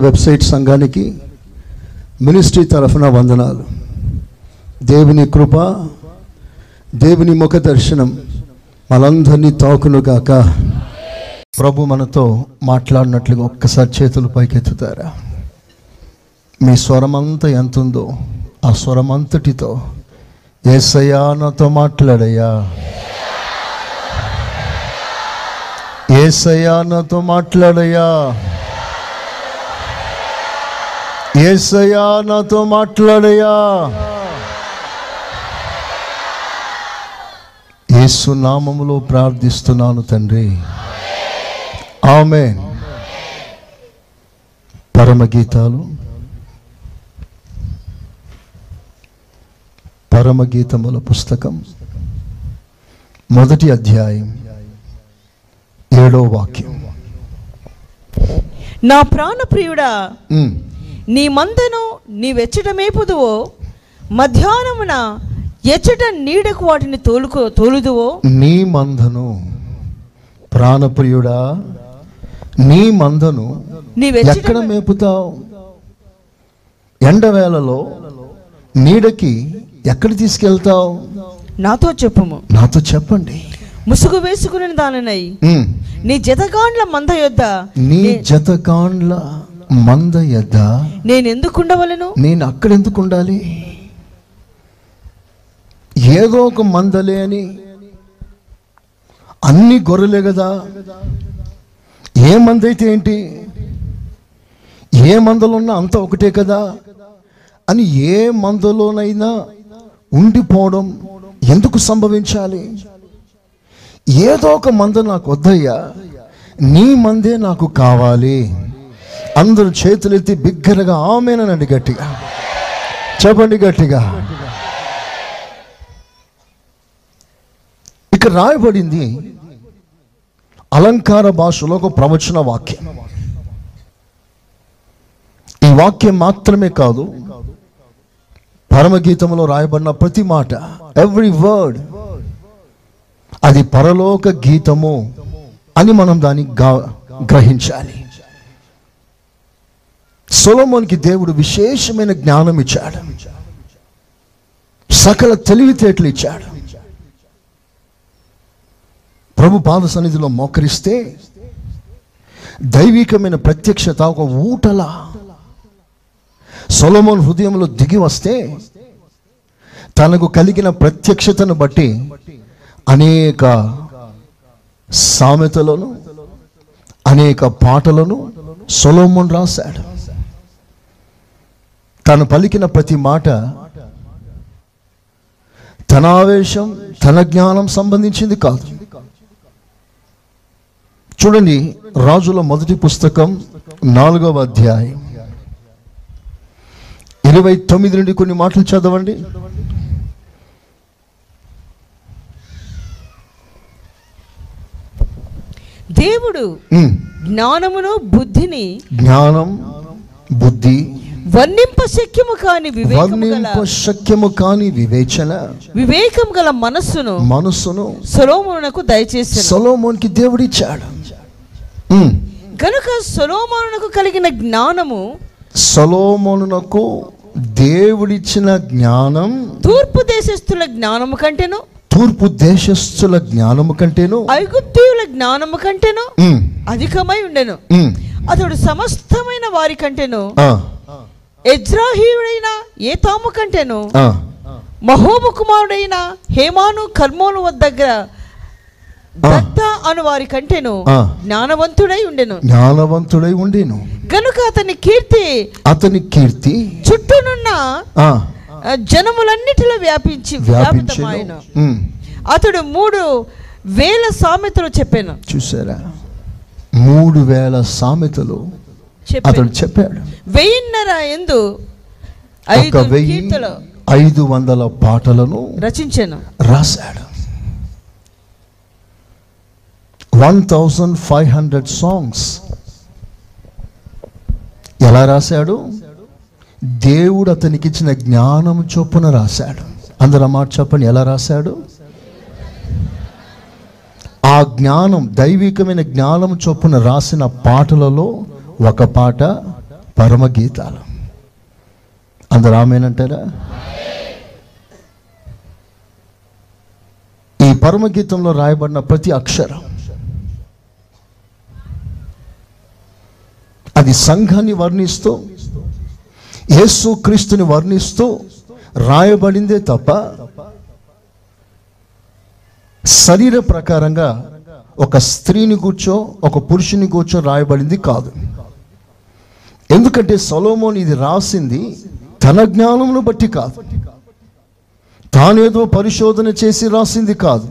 Website సంఘానికి ministry తరఫున వందనాలు. దేవుని కృప దేవుని ముఖ దర్శనం మనందరినీ తాకునుగాక ప్రభు మనతో మాట్లాడినట్లుగా ఒక్కసారి చేతులు పైకెత్తుతారా? మీ స్వరమంతా ఎంత ఉందో ఆ స్వరమంతటితో ఏసయ్యా నాతో మాట్లాడయ్యా. ఏసయ్యా నాతో మాట్లాడయ్యా. ఏసయ్యా నాతో మాట్లాడయ్యా. యేసు నామములో ప్రార్థిస్తున్నాను తండ్రి. ఆమె పరమగీతాలు. పరమగీతముల పుస్తకం. మొదటి అధ్యాయం. ఏడో వాక్యం. నా ప్రాణప్రియుడా. నీ మందను నీవెచ్చట మేపుదువో మధ్యాహ్నమున ఎచ్చట నీడకు వాటిని తోలుకో తోలుదువో? నీ మందను ప్రాణప్రియుడా నీ మందను ఎక్కడ మేపుతావు ఎండవేళలో నీడకి ఎక్కడ తీసుకెళ్తావు? నాతో చెప్పుము. నాతో చెప్పండి. ముసుగు వేసుకుని దానినై. నీ జతగాండ్ల మంద యొద్ద నీ నే- జతకాండ్ల మంద ఎద్ద నేను ఎందుకుండవలను నేను అక్కడ ఎందుకు ఉండాలి ఏదో ఒక మందలే అని. అన్ని గొర్రెలే కదా ఏ మంద అయితే ఏంటి? ఏ మందలున్నా అంతా ఒకటే కదా. అని ఏ మందలోనైనా ఉండిపోవడం ఎందుకు సంభవించాలి? ఏదో ఒక మంద నాకు వద్దయ్యా నీ మందే నాకు కావాలి. అందరూ చేతులెత్తి బిగ్గరగా ఆమెనండి గట్టిగా. చెప్పండి గట్టిగా. ఇక్కడ రాయబడింది అలంకార భాషలో ఒక ప్రవచన వాక్యం. ఈ వాక్యం మాత్రమే కాదు పరమగీతంలో రాయబడిన ప్రతి మాట ఎవ్రీ వర్డ్ అది పరలోక గీతము అని మనం దాన్ని గ్రహించాలి. సొలోమోన్కి దేవుడు విశేషమైన జ్ఞానం ఇచ్చాడు. సకల తెలివితేటలు ఇచ్చాడు. ప్రభు పాద సన్నిధిలో మోకరిస్తే దైవికమైన ప్రత్యక్షత ఒక ఊటల సొలమోన్ హృదయంలో దిగి వస్తే తనకు కలిగిన ప్రత్యక్షతను బట్టి అనేక సామెతలను అనేక పాటలను సొలోమోన్ రాశాడు. తను పలికిన ప్రతి మాట తన ఆవేశం తన జ్ఞానం సంబంధించింది కాదు. చూడండి రాజుల మొదటి పుస్తకం నాలుగవ అధ్యాయం. ఇరవై తొమ్మిది నుండి కొన్ని మాటలు చదవండి. దేవుడు. జ్ఞానమును బుద్ధిని జ్ఞానం బుద్ధి వర్ణింప శక్యము కాని వర్ణింప శక్యము కాని వివేచన వివేకం గల మనస్సును మనస్సును సొలోమోనునకు దయచేసి సొలోమోన్కి దేవుడిచ్చాడు. ఉమ్. గనుక సొలోమోనునకు కలిగిన జ్ఞానము సొలోమోనునకు దేవుడిచ్చిన జ్ఞానం తూర్పు దేశస్థుల జ్ఞానము కంటేను. తూర్పు దేశస్థుల జ్ఞానము కంటేను. ఐగుప్తీయుల జ్ఞానము కంటేను. అధికమై ఉండెను. అతడు సమస్తమైన వారి కంటేను. ఎజ్రాహీయుడైన ఏ తాము కంటేను మహోబు కుమారుడైన హేమాను కర్మోను వద్ద దగ్గర. దత్త అను వారి కంటేను. జ్ఞానవంతుడై ఉండెను. జ్ఞానవంతుడై ఉండేను. గనుక అతని కీర్తి అతని కీర్తి చుట్టూనున్న జనములన్నిటిలో వ్యాపించి వ్యాపించెను. అతడు మూడు వేల సామెతలు చెప్పాను. చూసారా? మూడు వేల సామెతలు అతడు చెప్పాడు. వెయ్యిన్నర ఎందు ఐదు వెయ్యి ఐదు వందల పాటలను రచించాను. రాశాడు. One thousand five hundred songs. ఎలా రాశాడు? దేవుడు అతనికి ఇచ్చిన జ్ఞానం చొప్పున రాశాడు. అందరూ మాట చెప్పండి ఎలా రాశాడు? ఆ జ్ఞానం దైవికమైన జ్ఞానం చొప్పున రాసిన పాటలలో ఒక పాట పరమగీతాలు అందరు ఆమెనంటారా ఈ పరమగీతంలో రాయబడిన ప్రతి అక్షరం అది సంఘాన్ని వర్ణిస్తూ యేసు క్రీస్తుని వర్ణిస్తూ రాయబడిందే తప్ప శరీర ప్రకారంగా ఒక స్త్రీని కూర్చో ఒక పురుషుని కూర్చో రాయబడింది కాదు. ఎందుకంటే సొలోమోన్ ఇది రాసింది తన జ్ఞానమును బట్టి కాదు. తానేదో పరిశోధన చేసి రాసింది కాదు.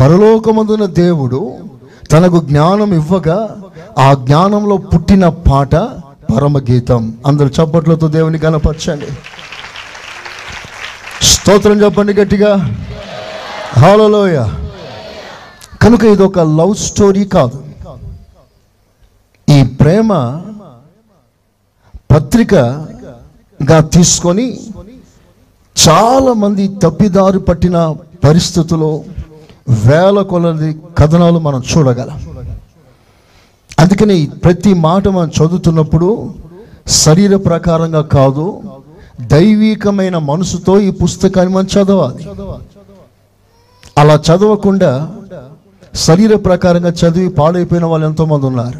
పరలోకమందున దేవుడు తనకు జ్ఞానం ఇవ్వగా ఆ జ్ఞానంలో పుట్టిన పాట పరమగీతం. అందరు చప్పట్లతో దేవుని కనపరచండి స్తోత్రం చెప్పండి గట్టిగా. హాలలోయ కనుక ఇది ఒక లవ్ స్టోరీ కాదు. ఈ ప్రేమ పత్రికగా తీసుకొని చాలామంది తప్పిదారు పట్టిన పరిస్థితుల్లో వేల కొలది కథనాలు మనం చూడగలం. అందుకని ప్రతి మాట మనం చదువుతున్నప్పుడు శరీర ప్రకారంగా కాదు దైవికమైన మనసుతో ఈ పుస్తకాన్ని మనం చదవాలి. అలా చదవకుండా శరీర ప్రకారంగా చదివి పాడైపోయిన వాళ్ళు ఎంతోమంది ఉన్నారు.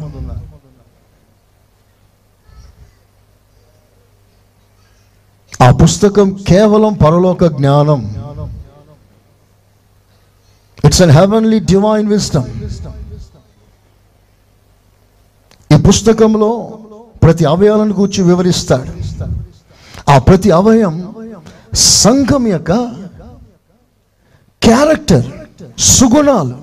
ఆ పుస్తకం కేవలం పరలోక జ్ఞానం. It's an heavenly divine wisdom ఈ పుస్తకంలో ప్రతి అవయాలను గురించి వివరిస్తాడు. ఆ ప్రతి అవయం సంఘం యొక్క క్యారెక్టర్ సుగుణాలు.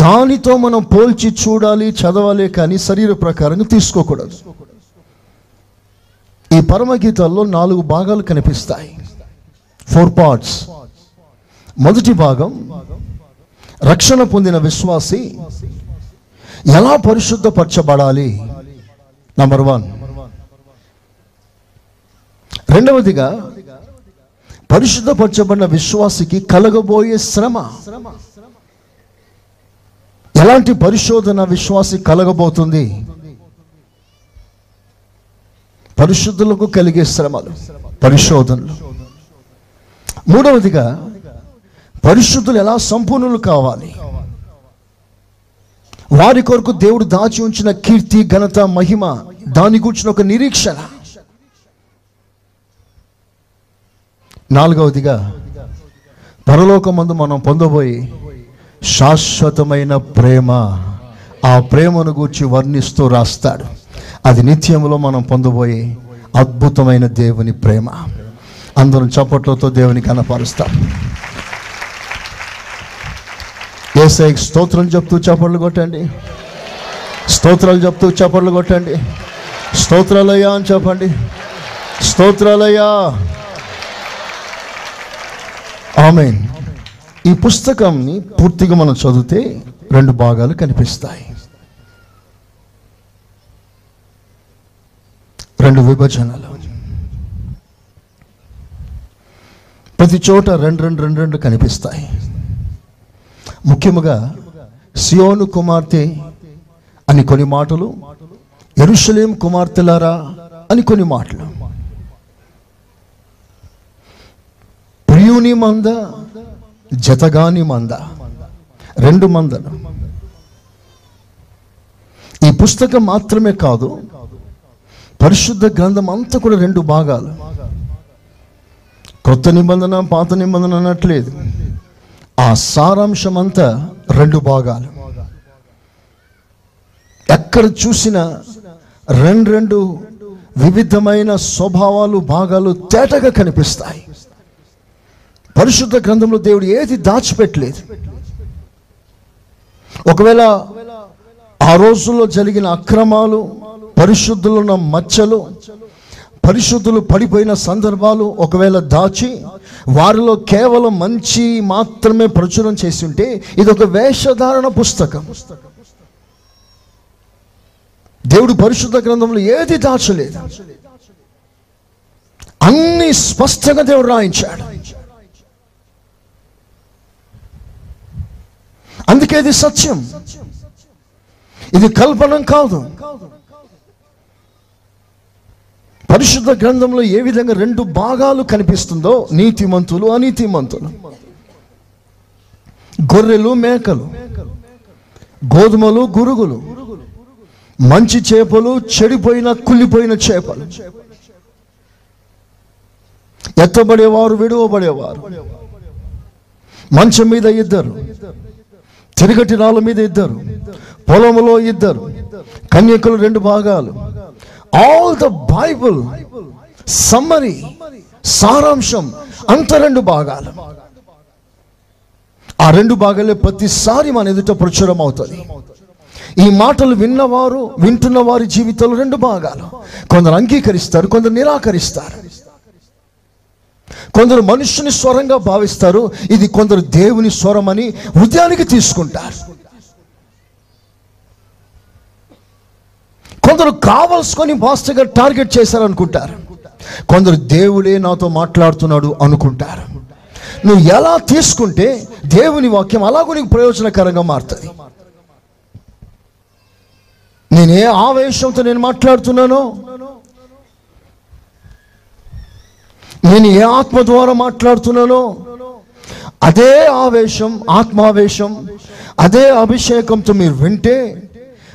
దానితో మనం పోల్చి చూడాలి చదవాలి కానీ శరీర ప్రకారంగా తీసుకోకూడదు. ఈ పరమగీతాల్లో నాలుగు భాగాలు కనిపిస్తాయి. ఫోర్ పార్ట్స్ మొదటి భాగం రక్షణ పొందిన విశ్వాసి ఎలా పరిశుద్ధపరచబడాలి? నంబర్ వన్ రెండవదిగా పరిశుద్ధపరచబడిన విశ్వాసికి కలగబోయే శ్రమ. ఎలాంటి పరిశోధన విశ్వాసి కలగబోతుంది? పరిశుద్ధులకు కలిగే శ్రమలు పరిశోధనలు. మూడవదిగా పరిశుద్ధులు ఎలా సంపూర్ణులు కావాలి? వారి కొరకు దేవుడు దాచి ఉంచిన కీర్తి ఘనత మహిమ దాని గురించిన ఒక నిరీక్షణ. నాలుగవదిగా పరలోకమందు మనం పొందబోయి శాశ్వతమైన ప్రేమ ఆ ప్రేమను గూర్చి వర్ణిస్తూ రాస్తాడు. అది నిత్యంలో మనం పొందబోయే అద్భుతమైన దేవుని ప్రేమ. అందరం చప్పట్లతో దేవుని కనపరుస్తాం. ఏసై స్తోత్రం చెప్తూ చప్పట్లు కొట్టండి. స్తోత్రాలు చెప్తూ చప్పట్లు కొట్టండి. స్తోత్రాలయ్యా అని చెప్పండి. స్తోత్రాలయ్యా. ఆమెన్. ఈ పుస్తకంని పూర్తిగా మనం చదివితే రెండు భాగాలు కనిపిస్తాయి. రెండు విభజనలు. ప్రతి చోట రెండు రెండు రెండు రెండు కనిపిస్తాయి. ముఖ్యముగా సియోను కుమార్తె అని కొన్ని మాటలు ఎరుషలేం కుమార్తెలారా అని కొన్ని మాటలు. ప్రియుని మంద జతగాని మంద రెండు మందలు. ఈ పుస్తకం మాత్రమే కాదు పరిశుద్ధ గ్రంథం అంతా కూడా రెండు భాగాలు. కొత్త నిబంధన పాత నిబంధన అనట్లేదు. ఆ సారాంశం అంతా రెండు భాగాలు. ఎక్కడ చూసినా రెండు రెండు వివిధమైన స్వభావాలు భాగాలు తేటగా కనిపిస్తాయి. పరిశుద్ధ గ్రంథంలో దేవుడు ఏది దాచిపెట్టలేదు. ఒకవేళ ఆ రోజుల్లో జరిగిన అక్రమాలు పరిశుద్ధులు ఉన్న మచ్చలు పరిశుద్ధులు పడిపోయిన సందర్భాలు ఒకవేళ దాచి వారిలో కేవలం మంచి మాత్రమే ప్రచురం చేసి ఉంటే ఇది ఒక వేషధారణ పుస్తకం. దేవుడు పరిశుద్ధ గ్రంథంలో ఏది దాచలేదు. అన్ని స్పష్టంగా దేవుడు రాయించాడు. అందుకే ఇది సత్యం. ఇది కల్పనం కాదు. పరిశుద్ధ గ్రంథంలో ఏ విధంగా రెండు భాగాలు కనిపిస్తుందో నీతిమంతులు అనీతిమంతులు. గొర్రెలు మేకలు. గోధుమలు గురుగులు. మంచి చేపలు చెడిపోయిన కుళ్ళిపోయిన చేపలు. ఎత్తబడేవారు విడువబడేవారు. మంచం మీద ఇద్దరు. తిరగటి రాళ్ళ మీద ఇద్దరు. పొలంలో ఇద్దరు. కన్యకులు రెండు భాగాలు. ఆల్ ద బైబుల్ సమ్మరీ సారాంశం అంత రెండు భాగాలు. ఆ రెండు భాగాలే ప్రతిసారి మన ఎదుట ప్రచురం అవుతుంది. ఈ మాటలు విన్నవారు వింటున్న వారి జీవితంలో రెండు భాగాలు. కొందరు అంగీకరిస్తారు కొందరు నిరాకరిస్తారు. కొందరు మనుషుని స్వరంగా భావిస్తారు ఇది కొందరు దేవుని స్వరం అని హృదయానికి తీసుకుంటారు. కొందరు కావలసుకొని మాస్టర్గా టార్గెట్ చేశారనుకుంటారు. కొందరు దేవుడే నాతో మాట్లాడుతున్నాడు అనుకుంటారు. నువ్వు ఎలా తీసుకుంటే దేవుని వాక్యం అలాగూ నీకు ప్రయోజనకరంగా మారుతుంది. నేను ఏ ఆవేశంతో నేను మాట్లాడుతున్నానో? నేను ఏ ఆత్మ ద్వారా మాట్లాడుతున్నానో? అదే ఆవేశం ఆత్మావేశం అదే అభిషేకంతో మీరు వింటే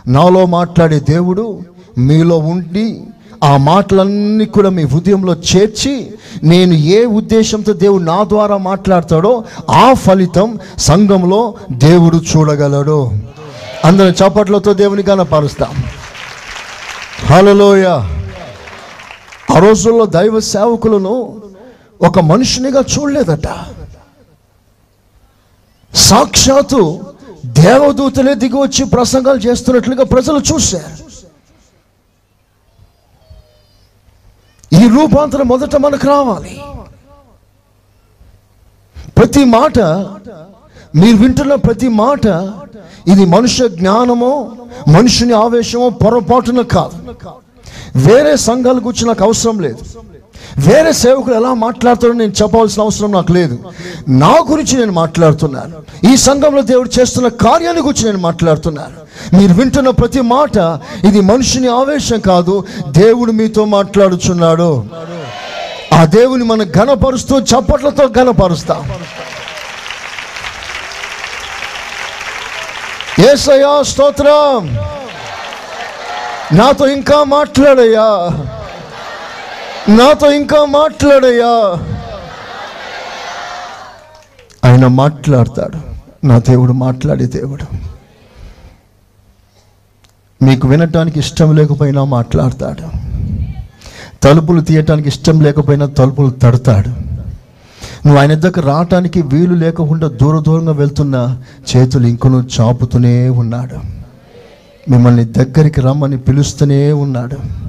నాలో మాట్లాడే దేవుడు మీలో ఉండి ఆ మాటలన్నీ కూడా మీ హృదయంలో చేర్చి నేను ఏ ఉద్దేశంతో దేవుడు నా ద్వారా మాట్లాడతాడో ఆ ఫలితం సంఘంలో దేవుడు చూడగలడు. అందరం చప్పట్లతో దేవుని కనపరుస్తాం హలోయ ఆ రోజుల్లో దైవ సేవకులను ఒక మనుషునిగా చూడలేదట. సాక్షాత్తు దేవదూతలే దిగి వచ్చి ప్రసంగాలు చేస్తున్నట్లుగా ప్రజలు చూశారు. ఈ రూపాంతరం మొదట మనకు రావాలి. ప్రతి మాట మీరు వింటున్న ప్రతి మాట ఇది మనుష్య జ్ఞానమో మనుషుని ఆవేశమో పొరపాటున కాదు. వేరే సంఘాల గురించి నాకు అవసరం లేదు. వేరే సేవకులు ఎలా మాట్లాడుతారో నేను చెప్పవలసిన అవసరం నాకు లేదు. నా గురించి నేను మాట్లాడుతున్నాను. ఈ సంఘంలో దేవుడు చేస్తున్న కార్యాన్ని గురించి నేను మాట్లాడుతున్నాను. మీరు వింటున్న ప్రతి మాట ఇది మనుషుని ఆవేశం కాదు దేవుడు మీతో మాట్లాడుచున్నాడు. ఆ దేవుని మనం ఘనపరుస్తూ చప్పట్లతో ఘనపరుస్తాం. ఏసయ్యా స్తోత్రం. నాతో ఇంకా మాట్లాడయ్యా. నాతో ఇంకా మాట్లాడయ్యా. ఆయన మాట్లాడతాడు. నా దేవుడు మాట్లాడే దేవుడు. మీకు వినటానికి ఇష్టం లేకపోయినా మాట్లాడతాడు. తలుపులు తీయటానికి ఇష్టం లేకపోయినా తలుపులు తడతాడు. నువ్వు ఆయన దగ్గర రావటానికి వీలు లేకుండా దూర దూరంగా వెళ్తున్న చేతులు ఇంకను చాపుతూనే ఉన్నాడు. మిమ్మల్ని దగ్గరికి రమ్మని పిలుస్తూనే ఉన్నాడు.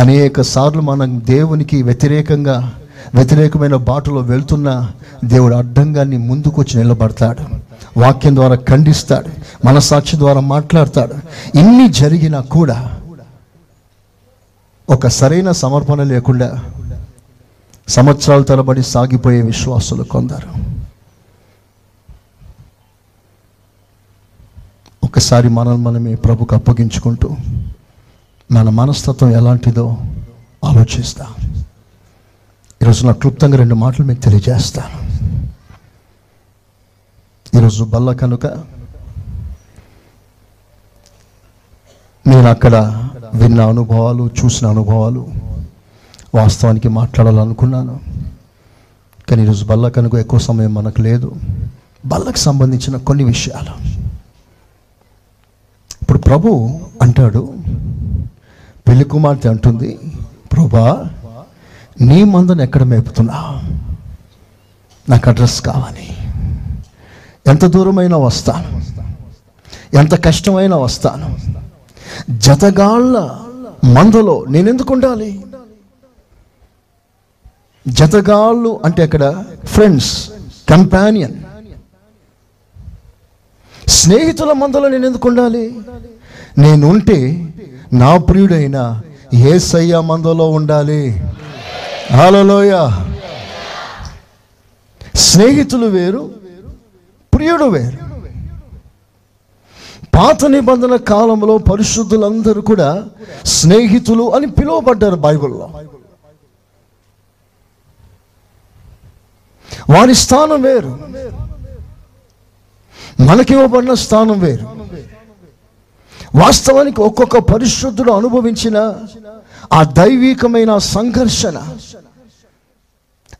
అనేక సార్లు మనం దేవునికి వ్యతిరేకంగా వ్యతిరేకమైన బాటలో వెళ్తున్న దేవుడు అడ్డంగా నీ ముందుకొచ్చి నిలబడతాడు. వాక్యం ద్వారా ఖండిస్తాడు. మనసాక్షి ద్వారా మాట్లాడతాడు. ఇన్ని జరిగినా కూడా ఒక సరైన సమర్పణ లేకుండా సంవత్సరాల తరబడి సాగిపోయే విశ్వాసులు కొందరు. ఒకసారి మనల్ని మనమే ప్రభుకు అప్పగించుకుంటూ మన మనస్తత్వం ఎలాంటిదో ఆలోచిస్తా. ఈరోజు నా క్లుప్తంగా రెండు మాటలు మీకు తెలియజేస్తాను. ఈరోజు బల్ల కనుక నేను అక్కడ విన్న అనుభవాలు చూసిన అనుభవాలు వాస్తవానికి మాట్లాడాలనుకున్నాను. కానీ ఈరోజు బల్ల కనుక ఎక్కువ సమయం మనకు లేదు. బల్లకు సంబంధించిన కొన్ని విషయాలు. ఇప్పుడు ప్రభు అంటాడు పెళ్ళి కుమార్తె అంటుంది ప్రభా నీ మందను ఎక్కడ మేపుతున్నా? నాకు అడ్రస్ కావాలి. ఎంత దూరమైనా వస్తాను. ఎంత కష్టమైనా వస్తాను. జతగాళ్ళ మందలో నేను ఎందుకు ఉండాలి? జతగాళ్ళు అంటే అక్కడ ఫ్రెండ్స్ కంపానియన్. స్నేహితుల మందలో నేను ఎందుకు ఉండాలి? నేను ఉంటే నా ప్రియుడైన ఏసయ్య మందలో ఉండాలి. హాలలోయ స్నేహితులు వేరు ప్రియుడు వేరు. పాత నిబంధన కాలంలో పరిశుద్ధులందరూ కూడా స్నేహితులు అని పిలువబడ్డారు బైబిల్లో. వారి స్థానం వేరు. మనకివ్వబడిన స్థానం వేరు. వాస్తవానికి ఒక్కొక్క పరిశుద్ధుడు అనుభవించిన ఆ దైవికమైన సంఘర్షణ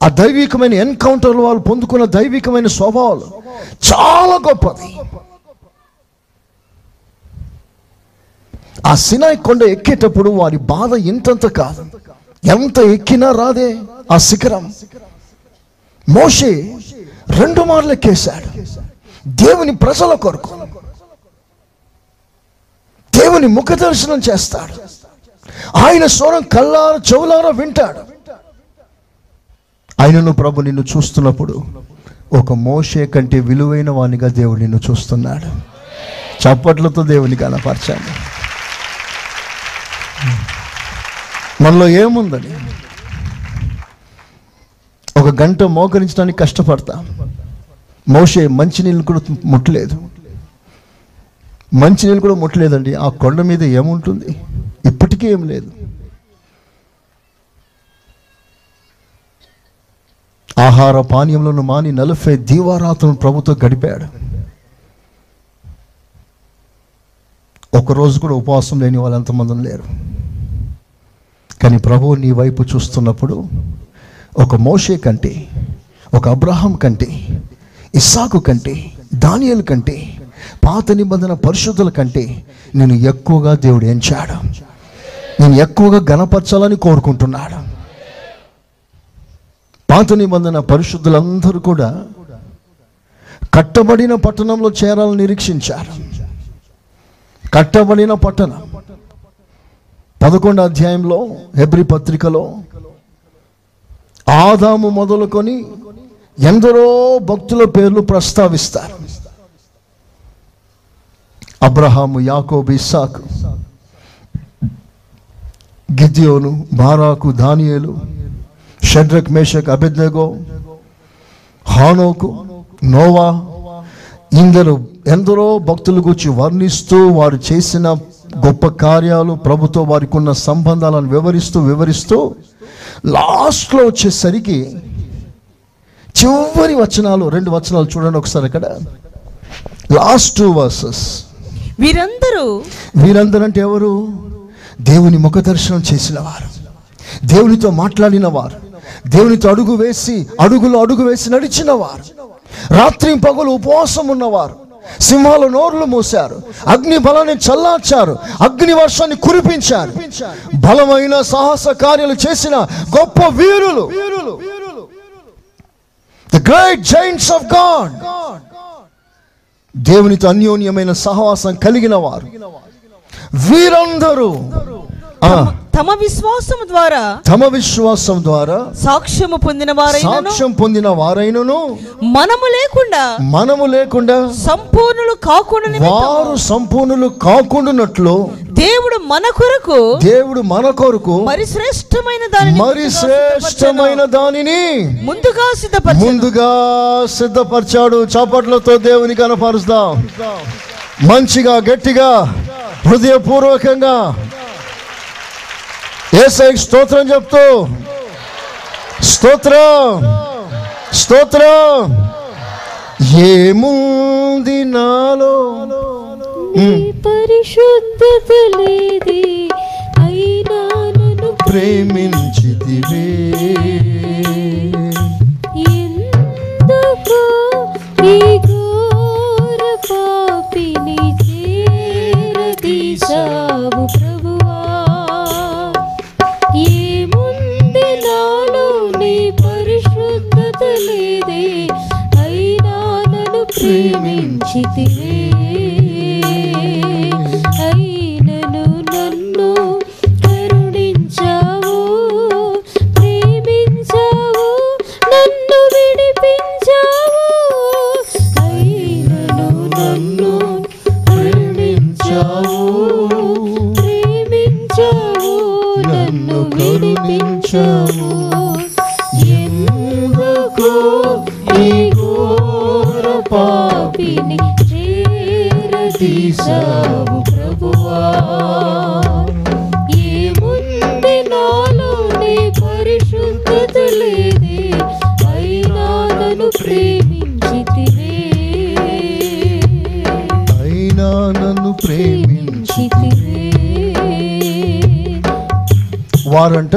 ఆ దైవికమైన ఎన్కౌంటర్లు వాళ్ళు పొందుకున్న దైవికమైన స్వభావాలు చాలా గొప్పది. ఆ సినాయి కొండ ఎక్కేటప్పుడు వారి బాధ ఇంతంత కాదు. ఎంత ఎక్కినా రాదే ఆ శిఖరం. మోషే రెండు మార్లు ఎక్కేశాడు. దేవుని ప్రజల కొరకు. దేవుని ముఖ దర్శనం చేస్తాడు. ఆయన స్వరం కల్లార చెవులార వింటాడు. ఆయనను ప్రభు నిన్ను చూస్తున్నప్పుడు ఒక మోషే కంటే విలువైన వానిగా దేవుడు నిన్ను చూస్తున్నాడు. చప్పట్లతో దేవుని కనపరచాను మనలో ఏముందని? ఒక గంట మోకరించడానికి కష్టపడతా. మోషే మంచినీళ్ళు కూడా ముట్టలేదు. మంచినీళ్ళు కూడా ముట్టలేదండి. ఆ కొండ మీద ఏముంటుంది? ఇప్పటికీ ఏం లేదు. ఆహార పానీయంలోను మాని నలభై దీవారాత్రులను ప్రభుతో గడిపాడు. ఒకరోజు కూడా ఉపవాసం లేని వాళ్ళు ఎంతమంది లేరు. కానీ ప్రభువు నీ వైపు చూస్తున్నప్పుడు ఒక మోషే కంటే ఒక అబ్రహాం కంటే ఇస్సాకు కంటే దానియల్ కంటే పాత నిబంధన పరిశుద్ధుల కంటే నేను ఎక్కువగా దేవుడు ఎంచాడు. నేను ఎక్కువగా గణపరచాలని కోరుకుంటున్నాడు. పాత నిబంధన పరిశుద్ధులందరూ కూడా కట్టబడిన పట్టణంలో చేరాలని నిరీక్షించారు. కట్టబడిన పట్టణం. పదకొండు అధ్యాయంలో హెబ్రి పత్రికలో ఆదాము మొదలుకొని ఎందరో భక్తుల పేర్లు ప్రస్తావిస్తారు. అబ్రహాము యాకోబు ఇస్సాకు గిద్యోను బారాకు దానియేలు షడ్రక్ మేషక్ అభిజ్ఞగో హానోకు నోవా ఇందరు ఎందరో భక్తుల గురించి వర్ణిస్తూ వారు చేసిన గొప్ప కార్యాలు ప్రభుతో వారికి ఉన్న సంబంధాలను వివరిస్తూ వివరిస్తూ లాస్ట్లో వచ్చేసరికి చివరి వచనాలు రెండు వచనాలు చూడండి ఒకసారి అక్కడ. Last two verses. వీరందరూ అంటే ఎవరు? దేవుని ముఖ దర్శనం చేసిన వారు. దేవునితో మాట్లాడిన వారు. దేవునితో అడుగు వేసి అడుగులో అడుగు వేసి నడిచిన వారు. రాత్రి పగలు ఉపవాసం ఉన్నవారు. సింహాల నోర్లు మూశారు. అగ్ని బలాన్ని చల్లార్చారు. అగ్ని వర్షాన్ని కురిపించారు. బలమైన సాహస కార్యాలు చేసిన గొప్ప వీరులు. The great giants of God దేవునితో అన్యోన్యమైన సహవాసం కలిగిన వారు వీరందరూ ఆ, తమ విశ్వాసము ద్వారా తమ విశ్వాసం ద్వారా సాక్ష్యము పొందిన వారైనను సాక్ష్యం పొందిన వారైనను మనము లేకుండా మనము లేకుండా సంపూర్ణులు కాకుండా వారు సంపూర్ణులు కాకుండానట్లు దేవుడు మన కొరకు దేవుడు మన కొరకు మరి శ్రేష్టమైన దానిని మరి శ్రేష్టమైన. దానిని ముందుగా సిద్ధపరచను ముందుగా సిద్ధపరిచాడు. చాపట్లతో దేవుని కనపరుస్తాం. మంచిగా గట్టిగా హృదయపూర్వకంగా ఏసై స్తోత్రం చెప్తూ. స్తోత్రం. స్తోత్రం. ఏముంది నాలో? పరిశుద్ధత లేదే అయినా నన్ను ప్రేమించితివే. ఎందుకు ఈ ఘోర పాపిని చేరదీశావు ప్రేమించితివే. అయినను నన్ను కరుణించావు ప్రేమించావు నన్ను విడిపించావు. అయినను నన్ను కరుణించావు ప్రేమించావు నన్ను విడిపించావు. పాపిని తీసావు ప్రభువా. వారంట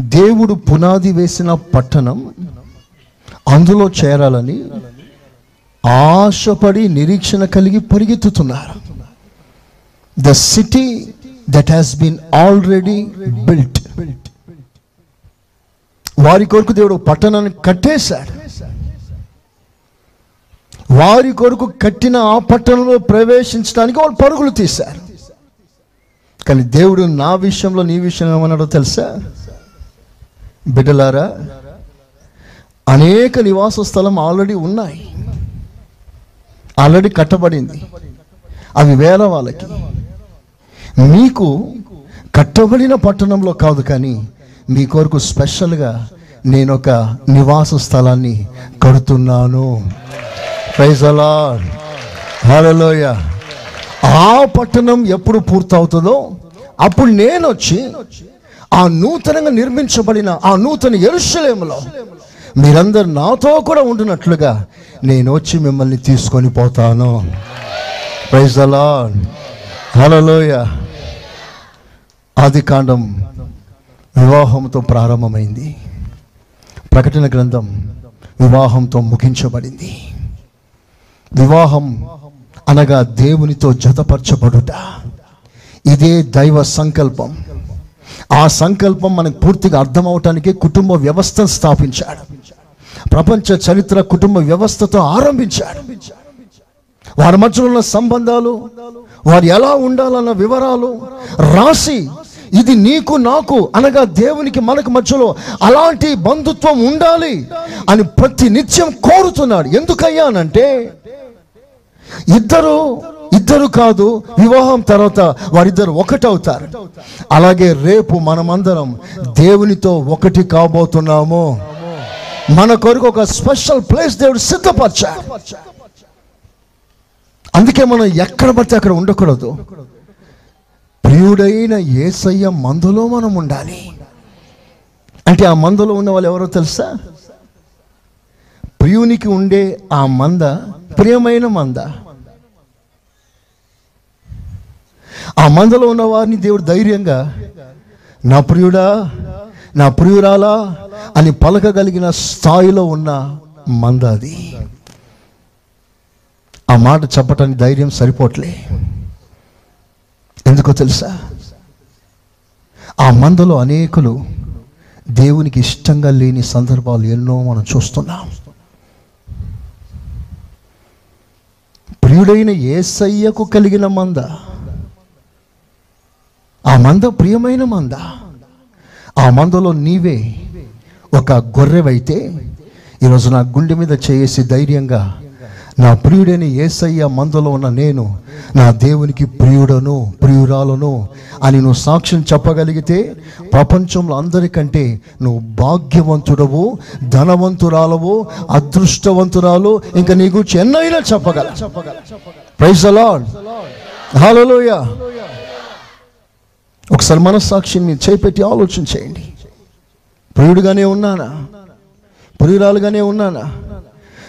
దేవుడు పునాది వేసిన పట్టణం అందులో చేరాలని ఆశపడి నిరీక్షణ కలిగి పరిగెత్తుతున్నారు. The city that has been already built వారి కొరకు దేవుడు పట్టణాన్ని కట్టేశాడు. వారి కొరకు కట్టిన ఆ పట్టణంలో ప్రవేశించడానికి వాళ్ళు పరుగులు తీశారు. కానీ దేవుడు నా విషయంలో నీ విషయంలో ఏమన్నాడో తెలుసా? బిడ్డలారా అనేక నివాస స్థలం ఆల్రెడీ ఉన్నాయి. ఆల్రెడీ కట్టబడింది. అవి వేల వాళ్ళకి. మీకు కట్టబడిన పట్టణంలో కాదు కానీ మీ కొరకు స్పెషల్గా నేను ఒక నివాస స్థలాన్ని కడుతున్నాను. ప్రైజ్ అలాడ్ హలోయ ఆ పట్టణం ఎప్పుడు పూర్తవుతుందో అప్పుడు నేను వచ్చి ఆ నూతనంగా నిర్మించబడిన ఆ నూతన ఎరుషలేములో మీరందరు నాతో కూడా ఉంటున్నట్లుగా నేను వచ్చి మిమ్మల్ని తీసుకొని పోతాను. ప్రైజ్ అలా హలోయ ఆది కాండం వివాహంతో ప్రారంభమైంది. ప్రకటన గ్రంథం వివాహంతో ముగించబడింది. వివాహం అనగా దేవునితో జతపరచబడుట. ఇదే దైవ సంకల్పం. ఆ సంకల్పం మనకు పూర్తిగా అర్థం అవటానికి కుటుంబ వ్యవస్థను స్థాపించాడు. ప్రపంచ చరిత్ర కుటుంబ వ్యవస్థతో ఆరంభించాడు. వారి మధ్యలో ఉన్న సంబంధాలు వారు ఎలా ఉండాలన్న వివరాలు రాసి ఇది నీకు నాకు అనగా దేవునికి మనకు మధ్యలో అలాంటి బంధుత్వం ఉండాలి అని ప్రతి నిత్యం కోరుతున్నాడు ఎందుకయ్యానంటే ఇద్దరు ఇద్దరు కాదు వివాహం తర్వాత వారిద్దరు ఒకటవుతారు. అలాగే రేపు మనమందరం దేవునితో ఒకటి కాబోతున్నాము. మన కొరకు ఒక స్పెషల్ ప్లేస్ దేవుడు సిద్ధపరిచాడు. అందుకే మనం ఎక్కడ పడితే అక్కడ ఉండకూడదు. ప్రియుడైన ఏసయ్య మందులో మనం ఉండాలి. అంటే ఆ మందులో ఉన్న వాళ్ళు ఎవరో తెలుసా? ప్రియునికి ఉండే ఆ మంద ప్రియమైన మంద. ఆ మందలో ఉన్న వారిని దేవుడు ధైర్యంగా నా ప్రియుడా నా ప్రియురాలా అని పలకగలిగిన స్థాయిలో ఉన్న మంద అది ఆ మాట చెప్పటానికి ధైర్యం సరిపోట్లే. ఎందుకో తెలుసా? ఆ మందలో అనేకులు దేవునికి ఇష్టంగా లేని సందర్భాలు ఎన్నో మనం చూస్తున్నాం. ప్రియుడైన ఏసయ్యకు కలిగిన మంద ఆ మంద ప్రియమైన మంద ఆ మందలో నీవే ఒక గొర్రెవైతే ఈరోజు నా గుండె మీద చేసి ధైర్యంగా నా ప్రియుడైన ఏసయ్య మందలో ఉన్న నేను నా దేవునికి ప్రియుడను ప్రియురాలను అని నువ్వు సాక్ష్యం చెప్పగలిగితే ప్రపంచంలో అందరికంటే నువ్వు భాగ్యవంతుడవు ధనవంతురాలవు అదృష్టవంతురాలు ఇంకా నీ గురించి ఎన్నైనా చెప్పగల. ప్రైజ్ అలాడ్ హలోయ ఒకసారి మనస్సాక్షిని చేపెట్టి ఆలోచన చేయండి. ప్రియుడిగానే ఉన్నానా? ప్రియురాలుగానే ఉన్నానా?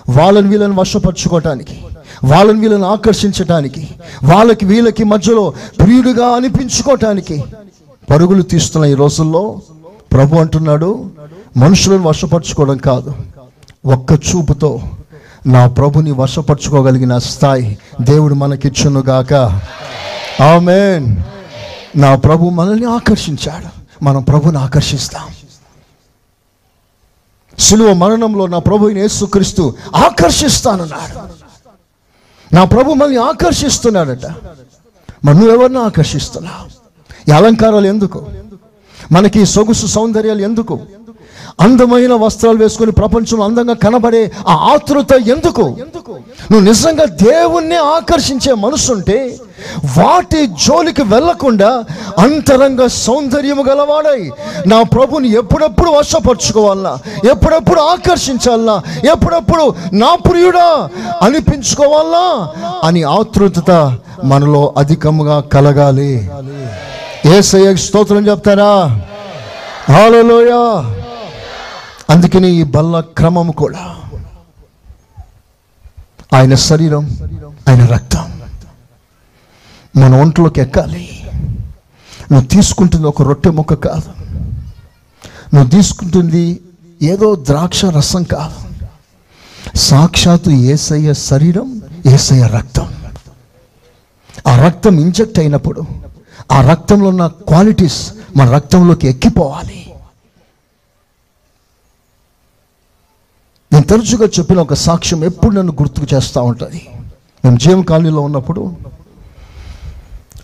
వాళ్ళని వీళ్ళని వశపరచుకోవటానికి వాళ్ళని వీళ్ళని ఆకర్షించటానికి వాళ్ళకి వీళ్ళకి మధ్యలో ప్రియుడిగా అనిపించుకోవటానికి పరుగులు తీస్తున్న ఈ రోజుల్లో ప్రభు అంటున్నాడు మనుషులను వశపరచుకోవడం కాదు ఒక్క చూపుతో నా ప్రభుని వశపరచుకోగలిగిన స్థాయి దేవుడు మనకిచ్చునుగాక. ఆమెన్. నా ప్రభు మనల్ని ఆకర్షించాడు. మనం ప్రభుని ఆకర్షిస్తాం. సులువ మరణంలో నా ప్రభుని యేసుక్రీస్తు ఆకర్షిస్తానన్నాడు. నా ప్రభు మనల్ని ఆకర్షిస్తున్నాడట. మరి నువ్వెవరిని ఆకర్షిస్తున్నావు? ఈ అలంకారాలు ఎందుకు? మనకి సొగుసు సౌందర్యాలు ఎందుకు? అందమైన వస్త్రాలు వేసుకొని ప్రపంచంలో అందంగా కనబడే ఆ ఆతృత ఎందుకు? నువ్వు నిజంగా దేవుణ్ణి ఆకర్షించే మనసుంటే వాటి జోలికి వెళ్ళకుండా అంతరంగ సౌందర్యము గలవాడై నా ప్రభుని ఎప్పుడెప్పుడు వశపరుచుకోవాలన్నా ఎప్పుడెప్పుడు ఆకర్షించాలన్నా ఎప్పుడెప్పుడు నా ప్రియుడా అనిపించుకోవాలా అని ఆతృతత మనలో అధికముగా కలగాలి. ఏసయ్య స్తోత్రం చెప్తారా? హాలలోయ అందుకని ఈ బల్ల క్రమము కూడా ఆయన శరీరం ఆయన రక్తం. మన ఒంట్లోకి ఎక్కాలి. నువ్వు తీసుకుంటుంది ఒక రొట్టె ముక్క కాదు. నువ్వు తీసుకుంటుంది ఏదో ద్రాక్ష రసం కాదు. సాక్షాత్తు ఏసయ్య శరీరం ఏసయ్య రక్తం. ఆ రక్తం ఇంజెక్ట్ అయినప్పుడు ఆ రక్తంలో ఉన్న క్వాలిటీస్ మన రక్తంలోకి ఎక్కిపోవాలి. నేను తరచుగా చెప్పిన ఒక సాక్ష్యం ఎప్పుడు నన్ను గుర్తుకు చేస్తూ ఉంటుంది. మేము జీవం కాలనీలో ఉన్నప్పుడు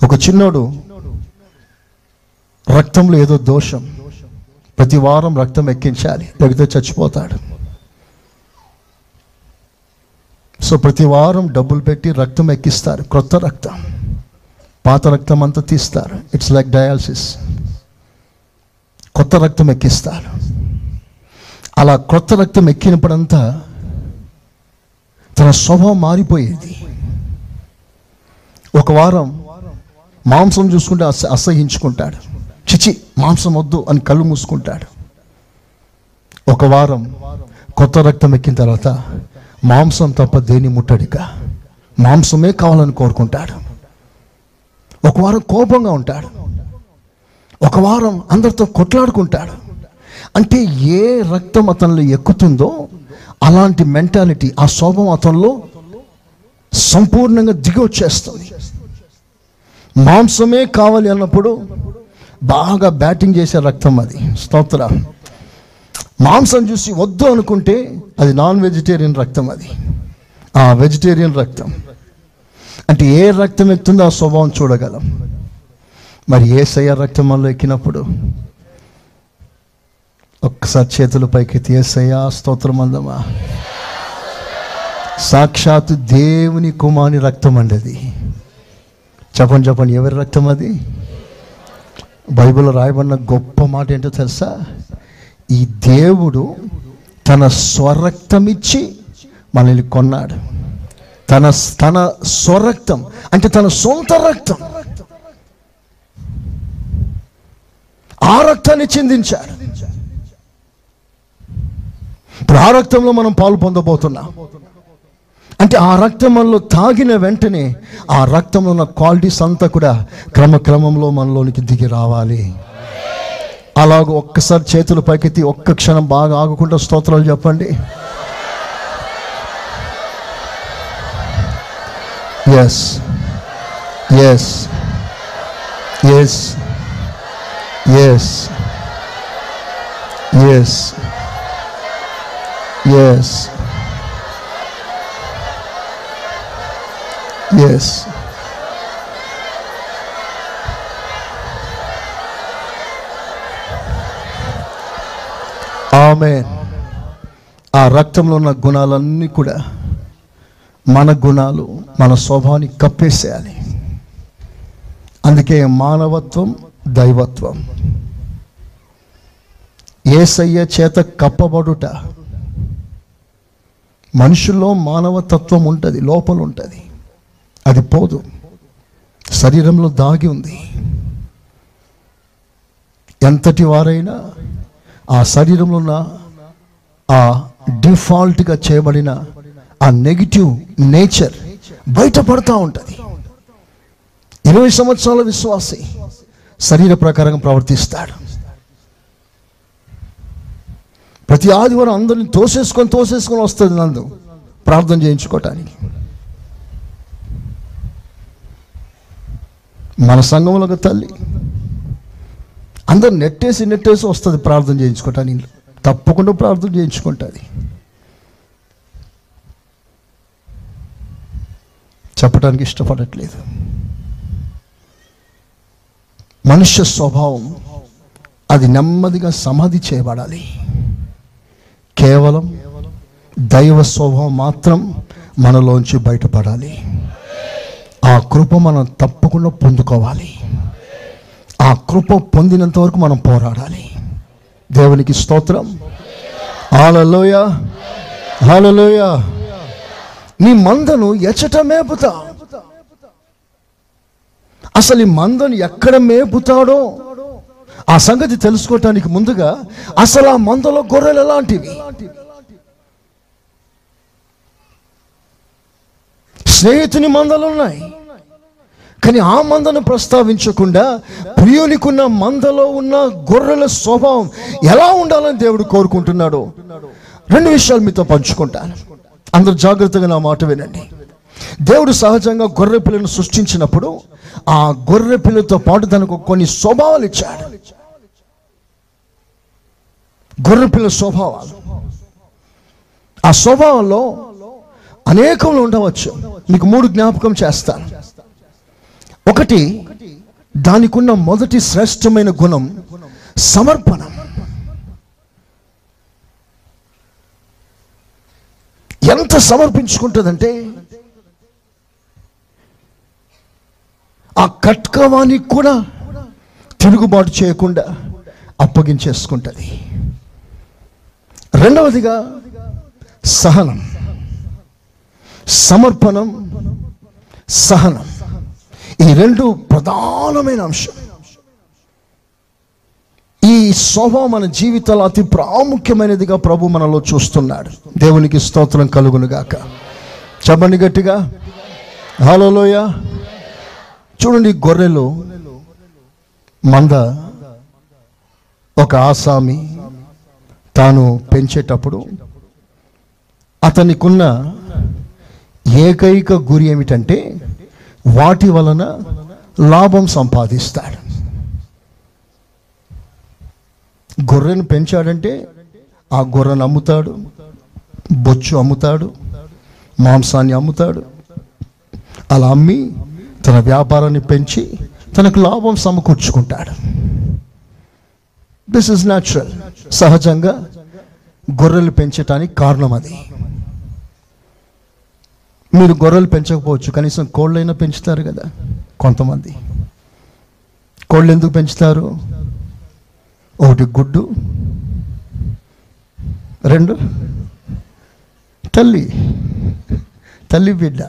ఒక చిన్నోడు రక్తంలో ఏదో దోషం. ప్రతి వారం రక్తం ఎక్కించాలి. లేకపోతే చచ్చిపోతాడు. సో ప్రతి వారం డబ్బులు పెట్టి రక్తం ఎక్కిస్తారు. క్రొత్త రక్తం. పాత రక్తం అంతా తీస్తారు. ఇట్స్ లైక్ డయాలసిస్ కొత్త రక్తం ఎక్కిస్తారు. అలా కొత్త రక్తం ఎక్కినప్పుడంతా తన స్వభావం మారిపోయేది. ఒక వారం మాంసం చూసుకుంటే అస అసహించుకుంటాడు. చిచి మాంసం వద్దు అని కళ్ళు మూసుకుంటాడు. ఒక వారం కొత్త రక్తం ఎక్కిన తర్వాత మాంసం తప్ప దేని ముట్టడిక? మాంసమే కావాలని కోరుకుంటాడు. ఒక వారం కోపంగా ఉంటాడు. ఒక వారం అందరితో కొట్లాడుకుంటాడు. అంటే ఏ రక్తం అతనిలో ఎక్కుతుందో అలాంటి మెంటాలిటీ ఆ స్వభావం అతనిలో సంపూర్ణంగా దిగి వచ్చేస్తుంది. మాంసమే కావాలి అన్నప్పుడు బాగా బ్యాటింగ్ చేసే రక్తం అది. స్తోత్ర. మాంసం చూసి వద్దు అనుకుంటే అది నాన్ వెజిటేరియన్ రక్తం అది. ఆ వెజిటేరియన్ రక్తం. అంటే ఏ రక్తం ఎక్కుతుందో ఆ స్వభావం చూడగలం. మరి ఏ సయ్య రక్తం వల్ల ఎక్కినప్పుడు ఒక్కసారి చేతుల పైకి తీసయ్యా స్తోత్రం అందమా? సాక్షాత్ దేవుని కుమారి రక్తం అండి అది. చెప్పండి చెప్పండి ఎవరి రక్తం అది? బైబిల్లో రాయబడిన గొప్ప మాట ఏంటో తెలుసా? ఈ దేవుడు తన స్వరక్తం ఇచ్చి మనల్ని కొన్నాడు. తన తన స్వరక్తం అంటే తన సొంత రక్తం. ఆ రక్తాన్ని చిందించాడు. ఇప్పుడు ఆ రక్తంలో మనం పాలు పొందబోతున్నాం. అంటే ఆ రక్తం తాగిన వెంటనే ఆ రక్తంలో ఉన్న క్వాలిటీస్ అంతా కూడా క్రమక్రమంలో మనలోనికి దిగి రావాలి. అలాగ ఒక్కసారి చేతులు పైకెత్తి ఒక్క క్షణం బాగా ఆగకుండా స్తోత్రాలు చెప్పండి. Yes yes yes yes yes yes yes ఆమె ఆ రక్తంలో ఉన్న గుణాలన్నీ కూడా మన గుణాలు మన స్వభావాన్ని కప్పేసేయాలి. అందుకే మానవత్వం దైవత్వం. ఏసయ్య చేత కప్పబడుట. మనుషుల్లో మానవతత్వం ఉంటుంది లోపల ఉంటుంది అది పోదు. శరీరంలో దాగి ఉంది. ఎంతటి వారైనా ఆ శరీరంలో ఉన్న ఆ డిఫాల్ట్గా చేయబడిన ఆ నెగిటివ్ నేచర్ బయటపడతా ఉంటుంది. ఇరవై సంవత్సరాల విశ్వాసి శరీర ప్రకారంగా ప్రవర్తిస్తాడు. ప్రతి ఆదివారం అందరిని తోసేసుకొని తోసేసుకొని వస్తుంది నందు ప్రార్థన చేయించుకోవటానికి మన సంఘంలో ఒక తల్లి. అందరు నెట్టేసి నెట్టేసి వస్తుంది ప్రార్థన చేయించుకోవటానికి తప్పకుండా ప్రార్థన చేయించుకుంటుంది చెప్పడానికి ఇష్టపడట్లేదు. మనుష్య స్వభావం అది నెమ్మదిగా సమాధి చేయబడాలి. కేవలం దైవ స్వభావం మాత్రం మనలోంచి బయటపడాలి. ఆ కృప మనం తప్పకుండా పొందుకోవాలి. ఆ కృప పొందినంత వరకు మనం పోరాడాలి. దేవునికి స్తోత్రం. హాలలోయ హాలలోయ నీ మందను ఎచ్చట మేపుతా. అసలు ఈ మందను ఎక్కడ మేపుతాడో ఆ సంగతి తెలుసుకోవటానికి ముందుగా అసలు ఆ మందలో గొర్రెలు ఎలాంటివి? స్నేహితుని మందలు ఉన్నాయి కానీ ఆ మందను ప్రస్తావించకుండా ప్రియునికున్న మందలో ఉన్న గొర్రెల స్వభావం ఎలా ఉండాలని దేవుడు కోరుకుంటున్నాడు రెండు విషయాలు మీతో పంచుకుంటాను. అందరూ జాగ్రత్తగా నా మాట వినండి. దేవుడు సహజంగా గొర్రె పిల్లను సృష్టించినప్పుడు ఆ గొర్రె పిల్లతో పాటు తనకు కొన్ని స్వభావాలు ఇచ్చాడు. గొర్రె పిల్ల స్వభావాలు. ఆ స్వభావంలో అనేకంలో ఉండవచ్చు. మీకు మూడు జ్ఞాపకం చేస్తాను. ఒకటి దానికున్న మొదటి శ్రేష్టమైన గుణం సమర్పణం. ఎంత సమర్పించుకుంటుందంటే ఆ కట్కవానికి కూడా తిరుగుబాటు చేయకుండా అప్పగించేసుకుంటుంది. రెండవదిగా సహనం. సమర్పణం సహనం. ఈ రెండు ప్రధానమైన అంశం. ఈ స్వభావం మన జీవితాలు అతి ప్రాముఖ్యమైనదిగా ప్రభు మనలో చూస్తున్నాడు. దేవునికి స్తోత్రం కలుగును గాక. చెప్పండి గట్టిగా. హలోయ చూడండి గొర్రెలు మంద ఒక ఆసామి తాను పెంచేటప్పుడు అతనికున్న ఏకైక గురి ఏమిటంటే వాటి వలన లాభం సంపాదిస్తాడు. గొర్రెను పెంచాడంటే ఆ గొర్రెను అమ్ముతాడు బొచ్చు అమ్ముతాడు మాంసాన్ని అమ్ముతాడు. అలా అమ్మి తన వ్యాపారాన్ని పెంచి తనకు లాభం సమకూర్చుకుంటాడు. దిస్ ఇస్ న్యాచురల్ సహజంగా గొర్రెలు పెంచటానికి కారణం అది. మీరు గొర్రెలు పెంచకపోవచ్చు. కనీసం కోళ్ళైనా పెంచుతారు కదా. కొంతమంది. కోళ్ళు ఎందుకు పెంచుతారు? ఒకటి గుడ్డు. రెండు తల్లి. తల్లి బిడ్డ.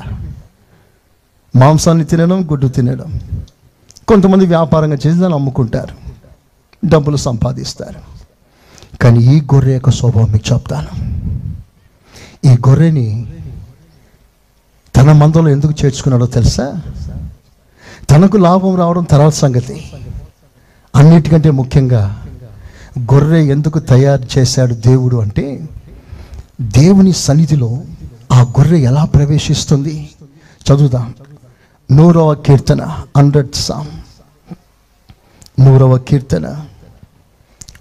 మాంసాన్ని తినడం గుడ్డు తినడం. కొంతమంది వ్యాపారంగా చేసి దాన్ని అమ్ముకుంటారు. డబ్బులు సంపాదిస్తారు. కానీ ఈ గొర్రె యొక్క స్వభావం మీకు చెప్తాను. ఈ గొర్రెని తన మందలో ఎందుకు చేర్చుకున్నాడో తెలుసా? తనకు లాభం రావడం తర్వాత సంగతి. అన్నిటికంటే ముఖ్యంగా గొర్రె ఎందుకు తయారు చేశాడు దేవుడు అంటే దేవుని సన్నిధిలో ఆ గొర్రె ఎలా ప్రవేశిస్తుంది? చదువుదాం. నూరవ కీర్తన హండ్రెడ్ సామ్. నూరవ కీర్తన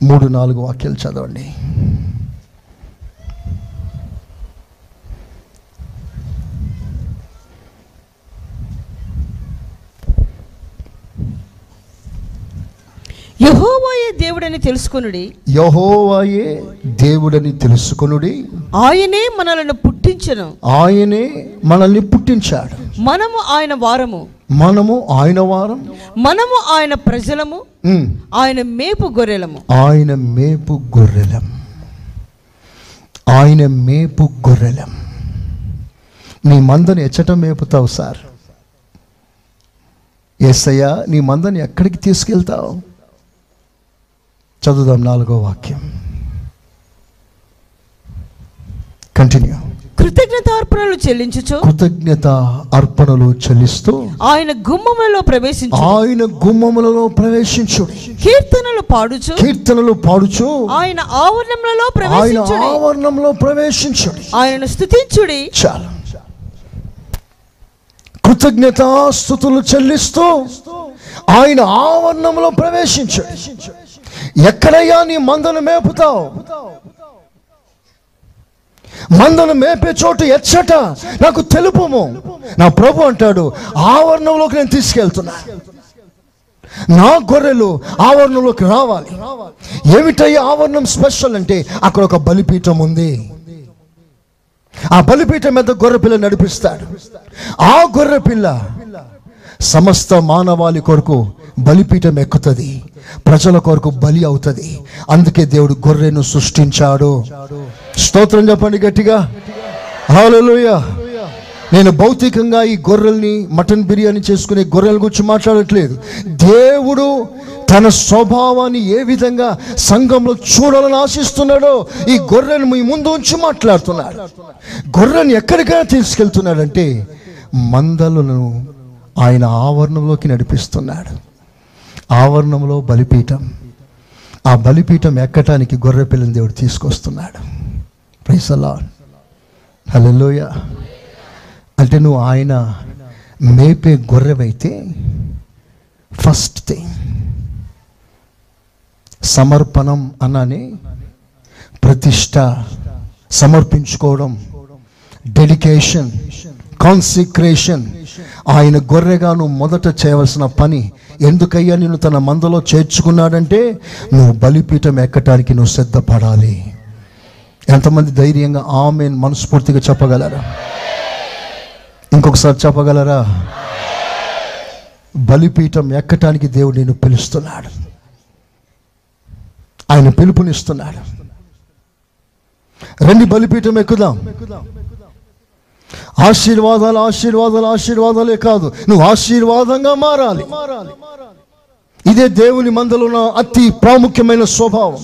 మూడు నాలుగు వాక్యాలు చదవండి. యహోవాయే దేవుడని తెలుసుకొనుడి. యహోవాయే దేవుడని తెలుసుకొనుడి. ఆయనే మనలను పుట్టించను. ఆయనే మనల్ని పుట్టించాడు. మనము ఆయన వారము. మనము ఆయన వారం. మనము ఆయన ప్రజలము. ఆయన మేపు గొర్రెలము. ఆయన మేపు గొర్రెలం. ఆయన మేపు గొర్రెలం. నీ మందని ఎచ్చట మేపుతావు సార్. ఎస్సయ్యా నీ మందని ఎక్కడికి తీసుకెళ్తావు? చదువుదాం నాలుగో వాక్యం. కంటిన్యూ కృతజ్ఞతార్పణలు చెల్లించుచు. కృతజ్ఞత అర్పణలు చెల్లిస్తూ ఆయన గుమ్మములలో ప్రవేశించు. ఆయన గుమ్మములలో ప్రవేశించుడి కీర్తనలు పాడుచు. కీర్తనలు పాడుచు. ఆయన ఆవరణములలో ఆయన ప్రవేశించుడి. ఆవరణంలో ప్రవేశించుడి. ఆయనను స్తుతించుడి. చాలు. కృతజ్ఞతాస్థుతులు చెల్లిస్తూ ఆయన ఆవరణంలో ప్రవేశించాడు ఎక్కడయ్యా నీ మందను మేపుతావు? మందను మేపే చోటు ఎచ్చట నాకు తెలుపుము. నా ప్రభు అంటాడు ఆవరణంలోకి నేను తీసుకెళ్తున్నా. నా గొర్రెలు ఆవరణంలోకి రావాలి. ఏమిటయ్యా ఆవరణం స్పెషల్ అంటే అక్కడ ఒక బలిపీఠం ఉంది. ఆ బలిపీఠం మీద గొర్రె పిల్ల నడిపిస్తాడు. ఆ గొర్రె పిల్ల సమస్త మానవాళి కొరకు బలిపీఠం ఎక్కుతుంది. ప్రజల కొరకు బలి అవుతుంది. అందుకే దేవుడు గొర్రెను సృష్టించాడు. స్తోత్రం చెప్పండి గట్టిగా. హాలలోయ నేను భౌతికంగా ఈ గొర్రెల్ని మటన్ బిర్యానీ చేసుకునే గొర్రెల గురించి మాట్లాడట్లేదు. దేవుడు తన స్వభావాన్ని ఏ విధంగా సంఘంలో చూడాలని ఆశిస్తున్నాడో ఈ గొర్రెను మీ ముందు ఉంచి మాట్లాడుతున్నాడు. గొర్రెను ఎక్కడికైనా తీసుకెళ్తున్నాడంటే మందలను ఆయన ఆవరణంలోకి నడిపిస్తున్నాడు. ఆవరణంలో బలిపీఠం. ఆ బలిపీఠం ఎక్కటానికి గొర్రె పిల్లని దేవుడు తీసుకొస్తున్నాడు. ప్రైసలా హలోయ అంటే నువ్వు ఆయన మేపే గొర్రెవైతే ఫస్ట్ థింగ్ సమర్పణం అన్నాని ప్రతిష్ట సమర్పించుకోవడం డెడికేషన్ కాన్సిక్రేషన్ ఆయన గొర్రెగాను మొదట చేయవలసిన పని ఎందుకయ్యా నిన్ను తన మందలో చేర్చుకున్నాడంటే నువ్వు బలిపీఠం ఎక్కటానికి నువ్వు సిద్ధపడాలి. ఎంతమంది ధైర్యంగా ఆమె మనస్ఫూర్తిగా చెప్పగలరా? ఇంకొకసారి చెప్పగలరా? బలిపీఠం ఎక్కటానికి దేవుడు నేను పిలుస్తున్నాడు. ఆయన పిలుపునిస్తున్నాడు. రండి బలిపీఠం ఎక్కుదాం. ఆశీర్వాదాలు ఆశీర్వాదాలు ఆశీర్వాదాలే కాదు. నువ్వు ఆశీర్వాదంగా మారాలి. ఇదే దేవుని మందలో ఉన్న అతి ప్రాముఖ్యమైన స్వభావం.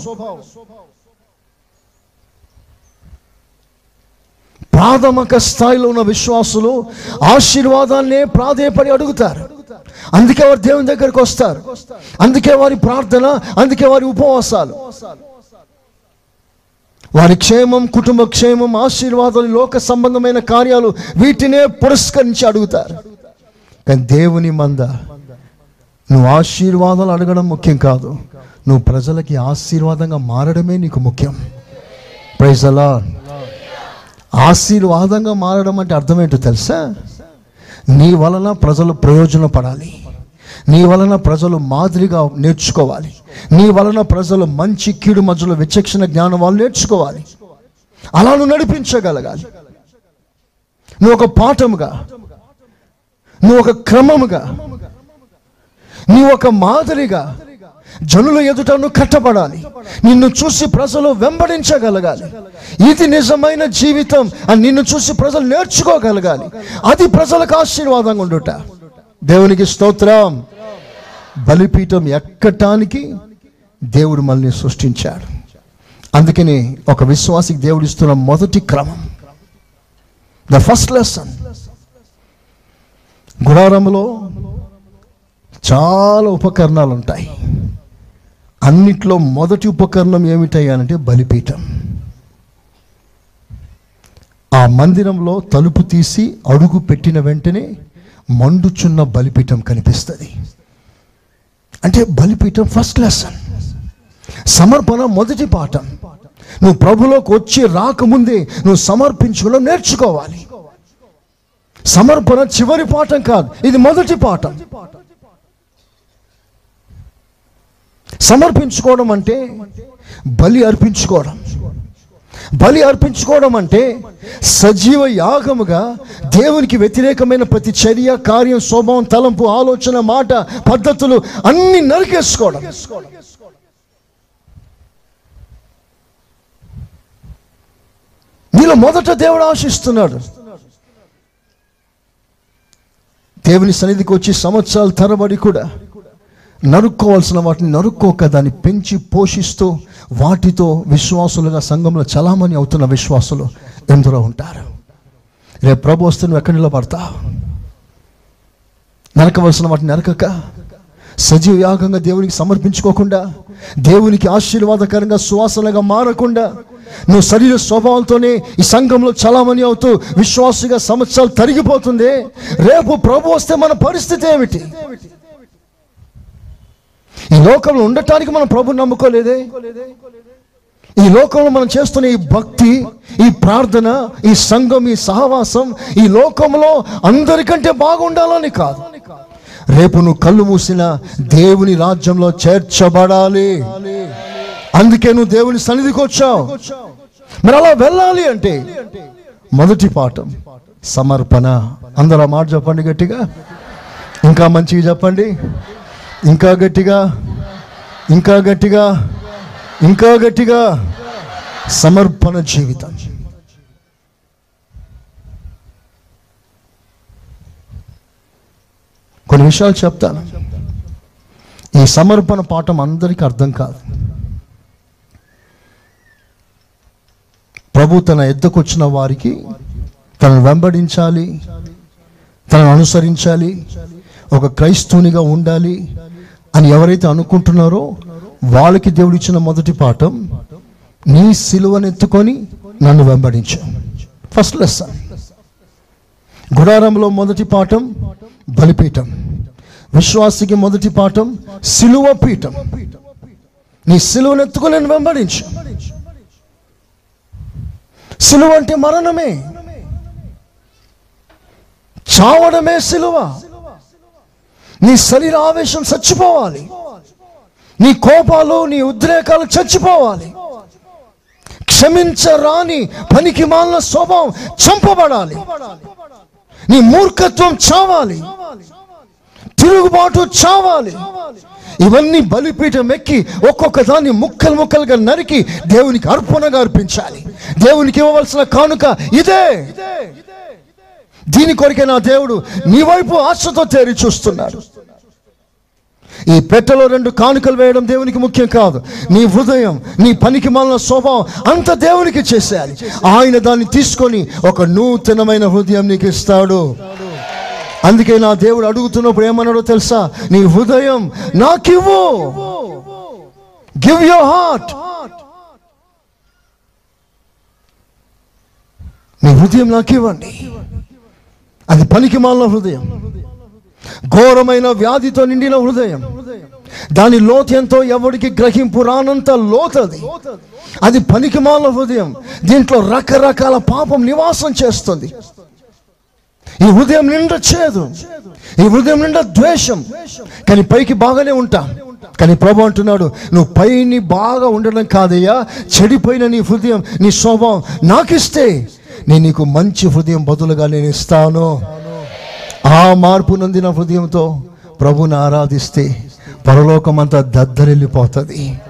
ప్రాథమిక స్థాయిలో ఉన్న విశ్వాసులు ఆశీర్వాదాన్నే ప్రాధేయపడి అడుగుతారు. అందుకే వారు దేవుని దగ్గరికి వస్తారు. అందుకే వారి ప్రార్థన అందుకే వారి ఉపవాసాలు. వారి క్షేమం కుటుంబ క్షేమం ఆశీర్వాదాలు లోక సంబంధమైన కార్యాలు వీటినే పురస్కరించి అడుగుతారు. కానీ దేవుని మంద నువ్వు ఆశీర్వాదాలు అడగడం ముఖ్యం కాదు. నువ్వు ప్రజలకి ఆశీర్వాదంగా మారడమే నీకు ముఖ్యం. ప్రైజ్ అలా ఆశీర్వాదంగా మారడం అంటే అర్థమేంటో తెలుసా? నీ వలన ప్రజలు ప్రయోజనపడాలి. నీ వలన ప్రజలు మాదిరిగా నేర్చుకోవాలి. నీ వలన ప్రజలు మంచి కీడు మధ్యలో విచక్షణ జ్ఞానం వాళ్ళు నేర్చుకోవాలి. అలా నువ్వు నడిపించగలగాలి. నువ్వు ఒక పాఠముగా నువ్వు ఒక క్రమముగా నీ ఒక మాదిరిగా జనుల ఎదుట నువ్వు కట్టబడాలి. నిన్ను చూసి ప్రజలు వెంబడించగలగాలి. ఇది నిజమైన జీవితం అని నిన్ను చూసి ప్రజలు నేర్చుకోగలగాలి. అది ప్రజలకు ఆశీర్వాదంగా ఉండుట. దేవునికి స్తోత్రం. బలిపీఠం ఎక్కటానికి దేవుడు మనల్ని సృష్టించాడు. అందుకని ఒక విశ్వాసికి దేవుడు ఇస్తున్న మొదటి క్రమం. ద ఫస్ట్ లెసన్ గుడారంలో చాలా ఉపకరణాలు ఉంటాయి. అన్నిట్లో మొదటి ఉపకరణం ఏమిటయ్యానంటే బలిపీఠం. ఆ మందిరంలో తలుపు తీసి అడుగు పెట్టిన వెంటనే మండుచున్న బలిపీఠం కనిపిస్తుంది. అంటే బలిపీఠం ఫస్ట్ లెసన్ సమర్పణ మొదటి పాఠం. నువ్వు ప్రభులోకి వచ్చి రాకముందే నువ్వు సమర్పించుకోవడం నేర్చుకోవాలి. సమర్పణ చివరి పాఠం కాదు ఇది మొదటి పాఠం. సమర్పించుకోవడం అంటే బలి అర్పించుకోవడం. బలి అర్పించుకోవడం అంటే సజీవ యాగముగా దేవునికి వ్యతిరేకమైన ప్రతి చర్య కార్యం స్వభావం తలంపు ఆలోచన మాట పద్ధతులు అన్ని నరికేసుకోవడం. నీలో మొదట దేవుడు ఆశిస్తున్నాడు. దేవుని సన్నిధికి వచ్చి సంవత్సరాల తరబడి కూడా నరుక్కోవాల్సిన వాటిని నరుక్కోక దాన్ని పెంచి పోషిస్తూ వాటితో విశ్వాసులుగా సంఘంలో చలామణి అవుతున్న విశ్వాసులు ఎందరో ఉంటారు. రేపు ప్రభు వస్తే నువ్వు ఎక్కడ నిలబడతావు? నరకవలసిన వాటిని నరకక సజీవ యాగంగా దేవునికి సమర్పించుకోకుండా దేవునికి ఆశీర్వాదకరంగా సువాసనగా మారకుండా నువ్వు శరీర స్వభావంతోనే ఈ సంఘంలో చలామణి అవుతూ విశ్వాసుగా సంవత్సరాలు తరిగిపోతుంది. రేపు ప్రభు వస్తే మన పరిస్థితి ఏమిటి? ఈ లోకంలో ఉండటానికి మనం ప్రభు నమ్ముకోలేదే? ఈ లోకంలో మనం చేస్తున్న ఈ భక్తి ఈ ప్రార్థన ఈ సంఘం ఈ సహవాసం ఈ లోకంలో అందరికంటే బాగుండాలని కాదు. రేపు నువ్వు కళ్ళు మూసిన దేవుని రాజ్యంలో చేర్చబడాలి. అందుకే నువ్వు దేవుని సన్నిధికి వచ్చావు. మరి అలా వెళ్ళాలి అంటే మొదటి పాఠం సమర్పణ. అందరూ మాట చెప్పండి గట్టిగా. ఇంకా మంచిగా చెప్పండి. ఇంకా గట్టిగా ఇంకా గట్టిగా ఇంకా గట్టిగా సమర్పణ జీవితం. కొన్ని విషయాలు చెప్తాను. ఈ సమర్పణ పాఠం అందరికీ అర్థం కాదు. ప్రభు తన ఎద్దకొచ్చిన వారికి తనను వెంబడించాలి తనను అనుసరించాలి ఒక క్రైస్తవునిగా ఉండాలి అని ఎవరైతే అనుకుంటున్నారో వాళ్ళకి దేవుడు ఇచ్చిన మొదటి పాఠం నీ సిలువనెత్తుకొని నన్ను వెంబడించు. ఫస్ట్ లెసన్ గుడారంలో మొదటి పాఠం బలిపీఠం. విశ్వాసికి మొదటి పాఠం సిలువ పీఠం. నీ సిలువనెత్తుకొని నన్ను వెంబడించు. సిలువ అంటే మరణమే. చావడమే సిలువ. నీ శరీర ఆవేశం చచ్చిపోవాలి. నీ కోపాలు నీ ఉద్రేకాలు చచ్చిపోవాలి. క్షమించరాని పనికి మాలిన స్వభావం చంపబడాలి. నీ మూర్ఖత్వం చావాలి. తిరుగుబాటు చావాలి. ఇవన్నీ బలిపీఠం ఎక్కి ఒక్కొక్క దాన్ని ముక్కలు ముక్కలుగా నరికి దేవునికి అర్పణగా అర్పించాలి. దేవునికి ఇవ్వవలసిన కానుక ఇదే. దీని కొరికే నా దేవుడు నీ వైపు ఆశతో తేరి చూస్తున్నాడు. ఈ పెట్టెలో రెండు కానుకలు వేయడం దేవునికి ముఖ్యం కాదు. నీ హృదయం నీ పనికి మాలిన స్వభావం అంత దేవునికి చేసేయాలి. ఆయన దాన్ని తీసుకొని ఒక నూతనమైన హృదయం నీకు ఇస్తాడు. అందుకే నా దేవుడు అడుగుతున్నప్పుడు ఏమన్నాడో తెలుసా? నీ హృదయం నాకివ్వు. గివ్ యువర్ హార్ట్ నీ హృదయం నాకు ఇవ్వండి అది పనికి మాలిన హృదయం. ఘోరమైన వ్యాధితో నిండిన హృదయం. దాని లోతు ఎంతో ఎవరికి గ్రహింపు రానంత లోతది. అది పనికి మాలిన హృదయం. దీంట్లో రకరకాల పాపం నివాసం చేస్తుంది. ఈ హృదయం నిండా చేదు. ఈ హృదయం నిండా ద్వేషం. కానీ పైకి బాగానే ఉంటా. కానీ ప్రభు అంటున్నాడు నువ్వు పైని బాగా ఉండడం కాదయ్యా. చెడిపోయిన నీ హృదయం నీ స్వభావం నాకిస్తే నేను నీకు మంచి హృదయం బదులుగా నేను ఇస్తాను. ఆ మార్పు నొందిన హృదయంతో ప్రభుని ఆరాధిస్తే పరలోకమంతా దద్దరిల్లిపోతుంది.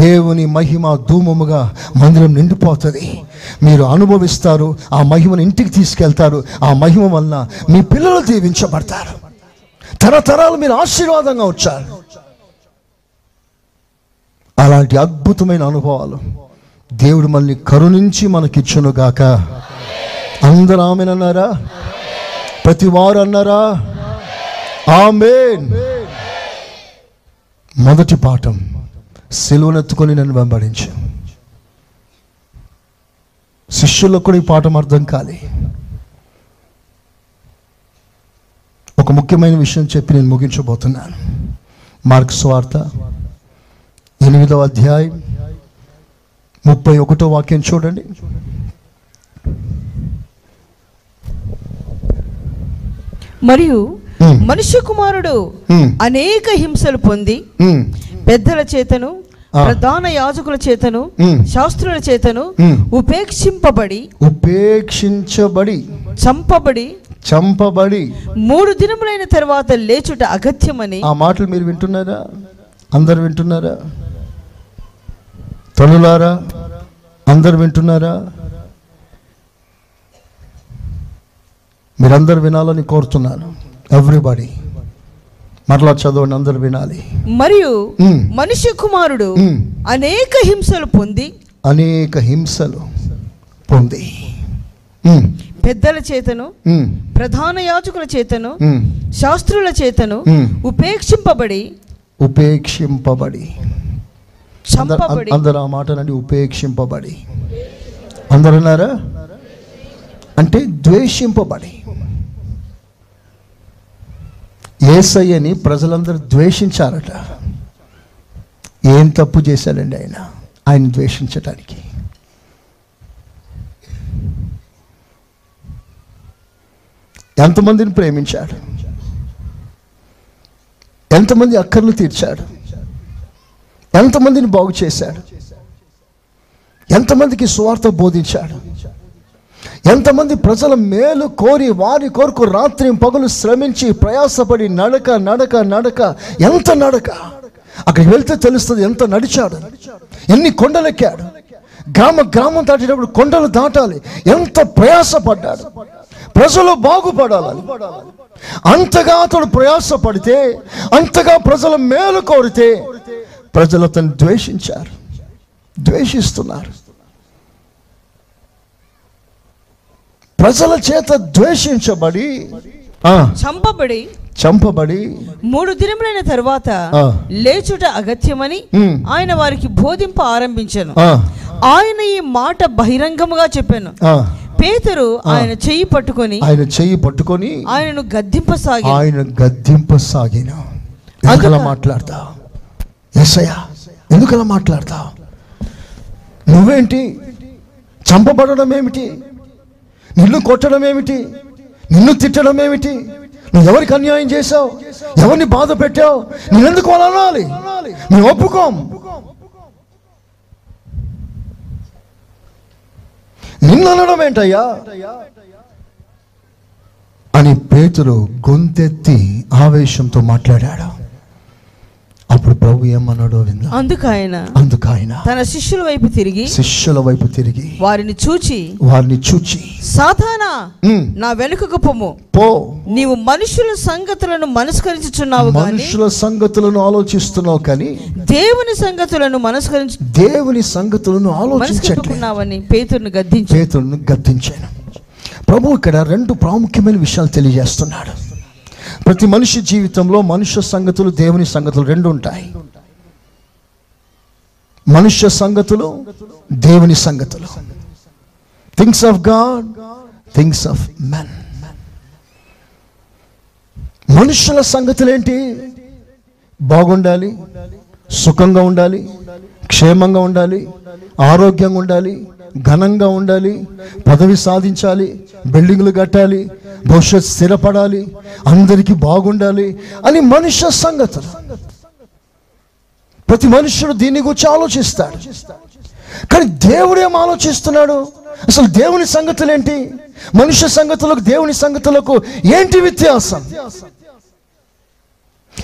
దేవుని మహిమ ధూమముగా మందిరం నిండిపోతుంది. మీరు అనుభవిస్తారు ఆ మహిమను ఇంటికి తీసుకెళ్తారు. ఆ మహిమ వలన మీ పిల్లలు దీవించబడతారు. తరతరాలు మీరు ఆశీర్వాదంగా వచ్చారు. అలాంటి అద్భుతమైన అనుభవాలు దేవుడు మళ్ళీ కరుణించి మనకిచ్చును గాక అందరూ ఆమెనన్నారా ప్రతి వారు అన్నారా? ఆమెన్. మొదటి పాఠం. సెలువునెత్తుకొని నన్ను వెంబడించు. శిష్యులకు కూడా ఈ పాఠం అర్థం కాలే. ఒక ముఖ్యమైన విషయం చెప్పి నేను ముగించబోతున్నాను. మార్క్స్ వార్త ఎనిమిదవ అధ్యాయం. ముప్పై ఒకటో వాక్యం చూడండి మరియు. మనుష్య కుమారుడు. అనేక హింసలు పొంది పెద్దల చేతను. ప్రధాన యాజకుల చేతను. శాస్త్రుల చేతను. ఉపేక్షింపబడి ఉపేక్షించబడి చంపబడి చంపబడి మూడు దినములైన తర్వాత లేచుట అగత్యమని ఆ మాటలు మీరు వింటున్నారా అందరు వింటున్నారా తనులారా అందరు వింటున్నారా మీరందరు వినాలని కోరుతున్నాను ఎవ్రీబడి మరలా చదవండి అందరు వినాలి మరియు. మనుష్య కుమారుడు. అనేక హింసలు పొంది అనేక హింసలు పొంది పెద్దల చేతను ప్రధాన యాజకుల చేతను. శాస్త్రుల చేతను. ఉపేక్షింపబడి ఉపేక్షింపబడి చంపబడి. అందరు ఆ మాటనండి ఉపేక్షింపబడి. అందరు ఉన్నారా అంటే ద్వేషింపబడి. ఏసయ్యని ప్రజలందరూ ద్వేషించారట. ఏం తప్పు చేశాడండి ఆయన? ఆయన ద్వేషించటానికి. ఎంతమందిని ప్రేమించాడు? ఎంతమంది అక్కర్లు తీర్చాడు? ఎంతమందిని బాగు చేశాడు? ఎంతమందికి సువార్త బోధించాడు? ఎంతమంది ప్రజల మేలు కోరి వారి కొరకు రాత్రి పగలు శ్రమించి ప్రయాసపడి నడక నడక నడక ఎంత నడక? అక్కడికి వెళ్తే తెలుస్తుంది ఎంత నడిచాడు ఎన్ని కొండలెక్కాడు. గ్రామ గ్రామం దాటేటప్పుడు కొండలు దాటాలి. ఎంత ప్రయాసపడ్డాడు. ప్రజలు బాగుపడాలని. అంతగా అతడు ప్రయాసపడితే అంతగా ప్రజల మేలు కోరితే ప్రజలు అతను ద్వేషించారు. ద్వేషిస్తున్నారు. ప్రజల చేత ద్వేషించబడి ఆ, చంపబడి చంపబడి మూడు దినములైన తరువాత. లేచుట అగత్యమని ఆయన వారికి బోధింప ఆరంభించాను. ఆ, ఆయన ఈ మాట బహిరంగముగా చెప్పాను. పేతురు ఆయన చెయ్యి పట్టుకొని ఆయన చెయ్యి పట్టుకొని ఆయనను గద్దింపసాగి ఆయన గద్దింపసాగిన. ఎందుకలా మాట్లాడతా ఎస్సయ్యా ఎందుకలా మాట్లాడతా నువ్వేంటి? చంపబడడం ఏమిటి? నిన్ను కొట్టడం ఏమిటి? నిన్ను తిట్టడం ఏమిటి? నువ్వు ఎవరికి అన్యాయం చేశావు? ఎవరిని బాధ పెట్టావు? నేనెందుకు ఎందుకు అనాలి? మేము ఒప్పుకోం. నిన్ను అనడం ఏంటయ్యా? అని పేతురు గొంతెత్తి ఆవేశంతో మాట్లాడాడు. అప్పుడు ప్రభు ఏమన్నాడో విందా. అందుకు ఆయన అందుకు ఆయన తన శిష్యుల వైపు తిరిగి శిష్యుల వైపు తిరిగి వారిని చూచి వారిని చూచి "ఉమ్, నా వెనుకకు పొమ్ము. పో. నీవు మనుషుల సంగతులను మనస్కరించుచున్నావు మనుషుల సంగతులను ఆలోచిస్తున్నావు కానీ దేవుని సంగతులను మనస్కరించు దేవుని సంగతులను ఆలోచించట్లేదు. మనస్కరించుకున్నావని పేతురును గద్దించి గద్దించాను. ప్రభు ఇక్కడ రెండు ప్రాముఖ్యమైన విషయాలు తెలియజేస్తున్నాడు. ప్రతి మనిషి జీవితంలో మనుష్య సంగతులు దేవుని సంగతులు రెండు ఉంటాయి. మనుష్య సంగతులు దేవుని సంగతులు. Things of God things of men మనుషుల సంగతులు ఏంటి బాగుండాలి సుఖంగా ఉండాలి క్షేమంగా ఉండాలి ఆరోగ్యంగా ఉండాలి ఘనంగా ఉండాలి పదవి సాధించాలి బిల్డింగ్లు కట్టాలి భవిష్యత్ స్థిరపడాలి. అందరికీ బాగుండాలి అని మనుష్య సంగతులు. ప్రతి మనుష్యుడు దీని గురించి ఆలోచిస్తాడు. కానీ దేవుడు ఏం ఆలోచిస్తున్నాడు? అసలు దేవుని సంగతులు ఏంటి మనుష్య సంగతులకు దేవుని సంగతులకు ఏంటి వ్యత్యాసం?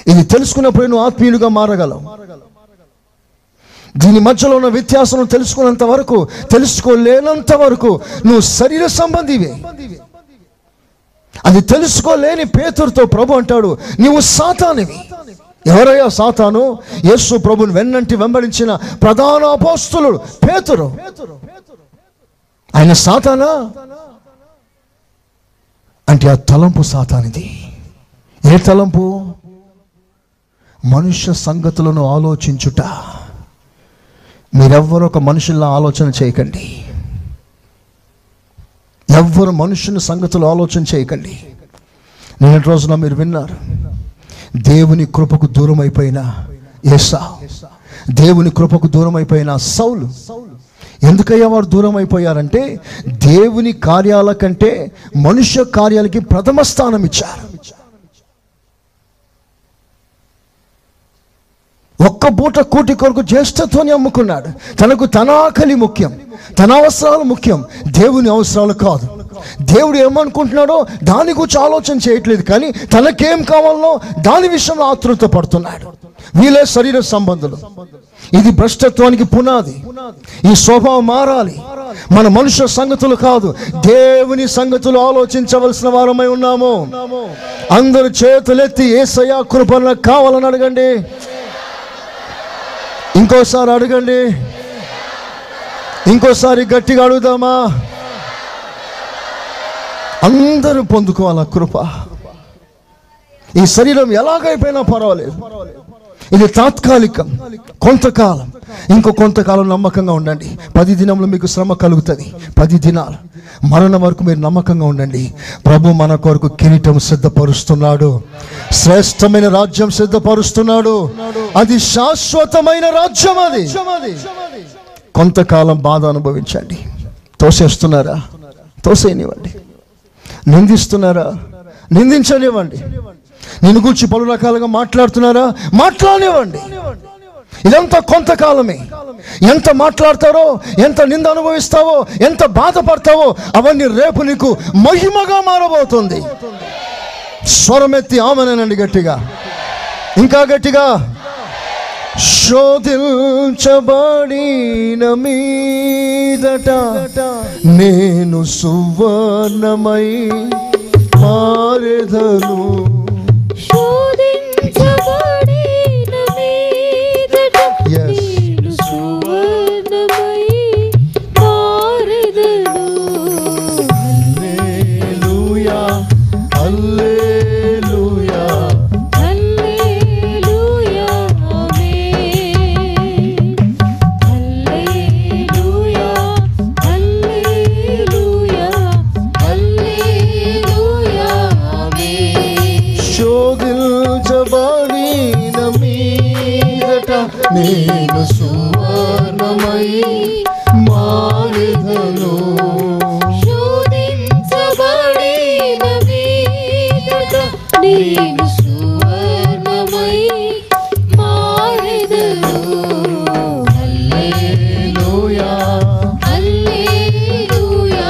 ఇది తెలుసుకున్నప్పుడు నువ్వు ఆత్మీయులుగా మారగలవు. దీని మధ్యలో ఉన్న వ్యత్యాసం తెలుసుకున్నంత వరకు తెలుసుకోలేనంత వరకు నువ్వు శరీర సంబంధివే. అది తెలుసుకోలేని పేతురుతో ప్రభు అంటాడు నీవు సాతానివి. ఎవరయ్యా సాతాను? యేసు ప్రభుని వెన్నంటి వెంబడించిన ప్రధాన అపోస్తులుడు పేతురు. ఆయన సాతానా? అంటే ఆ తలంపు సాతానిది. ఏ తలంపు? మనుష్య సంగతులను ఆలోచించుట. మీరెవ్వరొక ఒక మనుషుల్లా ఆలోచన చేయకండి. ఎవ్వరు మనుషుని సంగతులు ఆలోచన చేయకండి. నిన్నటి రోజున మీరు విన్నారు. దేవుని కృపకు దూరం అయిపోయిన ఏసా. దేవుని కృపకు దూరం అయిపోయిన సౌలు. ఎందుకయ్యా వారు దూరం అయిపోయారంటే దేవుని కార్యాల కంటే మనుష్య కార్యాలకి ప్రథమ స్థానం ఇచ్చారు. ఒక్క పూట కూటి కొరకు జ్యేష్ఠత్వాన్ని అమ్ముకున్నాడు. తనకు తన ఆకలి ముఖ్యం తన అవసరాలు ముఖ్యం. దేవుని అవసరాలు కాదు. దేవుడు ఏమనుకుంటున్నాడో దాని గురించి ఆలోచన చేయట్లేదు కానీ తనకేం కావాలో దాని విషయంలో ఆతృత పడుతున్నాడు. వీలే శరీర సంబంధులు. ఇది భ్రష్టత్వానికి పునాది. ఈ స్వభావం మారాలి. మన మనుష్య సంగతులు కాదు. దేవుని సంగతులు ఆలోచించవలసిన వారమై ఉన్నాము. అందరు చేతులెత్తి ఏసయా కృపణ కావాలని అడగండి. ఇంకోసారి అడగండి. ఇంకోసారి గట్టిగా అడుగుదామా? అందరూ పొందుకోవాల కృప. ఈ శరీరం ఎలాగైపోయినా పర్వాలేదు. ఇది తాత్కాలికం కొంతకాలం. ఇంకో కొంతకాలం నమ్మకంగా ఉండండి. పది దినంలో మీకు శ్రమ కలుగుతుంది. పది దినాలు. మరణం వరకు మీరు నమ్మకంగా ఉండండి. ప్రభు మన కొరకు కిరీటం సిద్ధపరుస్తున్నాడు. శ్రేష్టమైన రాజ్యం సిద్ధపరుస్తున్నాడు. అది శాశ్వతమైన రాజ్యం అది. కొంతకాలం బాధ అనుభవించండి. తోసేస్తున్నారా? తోసేయనివ్వండి నిందిస్తున్నారా? నిందించనివ్వండి. నిన్ను గురించి పలు రకాలుగా మాట్లాడుతున్నారా? మాట్లాడనివ్వండి. ఇదంతా కొంతకాలమే. ఎంత మాట్లాడతారో ఎంత నింద అనుభవిస్తావో ఎంత బాధపడతావో అవన్నీ రేపు నీకు మహిమగా మారబోతుంది. స్వరమెత్తి ఆమెనండి గట్టిగా. ఇంకా గట్టిగా. శోధించబడిన మీదట నేను సువర్ణమై మారెదను శోధించబడిన సువర్ణమై మారెదను శోధించబడిన మీదట నేను సువర్ణమై మారెదను హల్లెలూయా హల్లెలూయా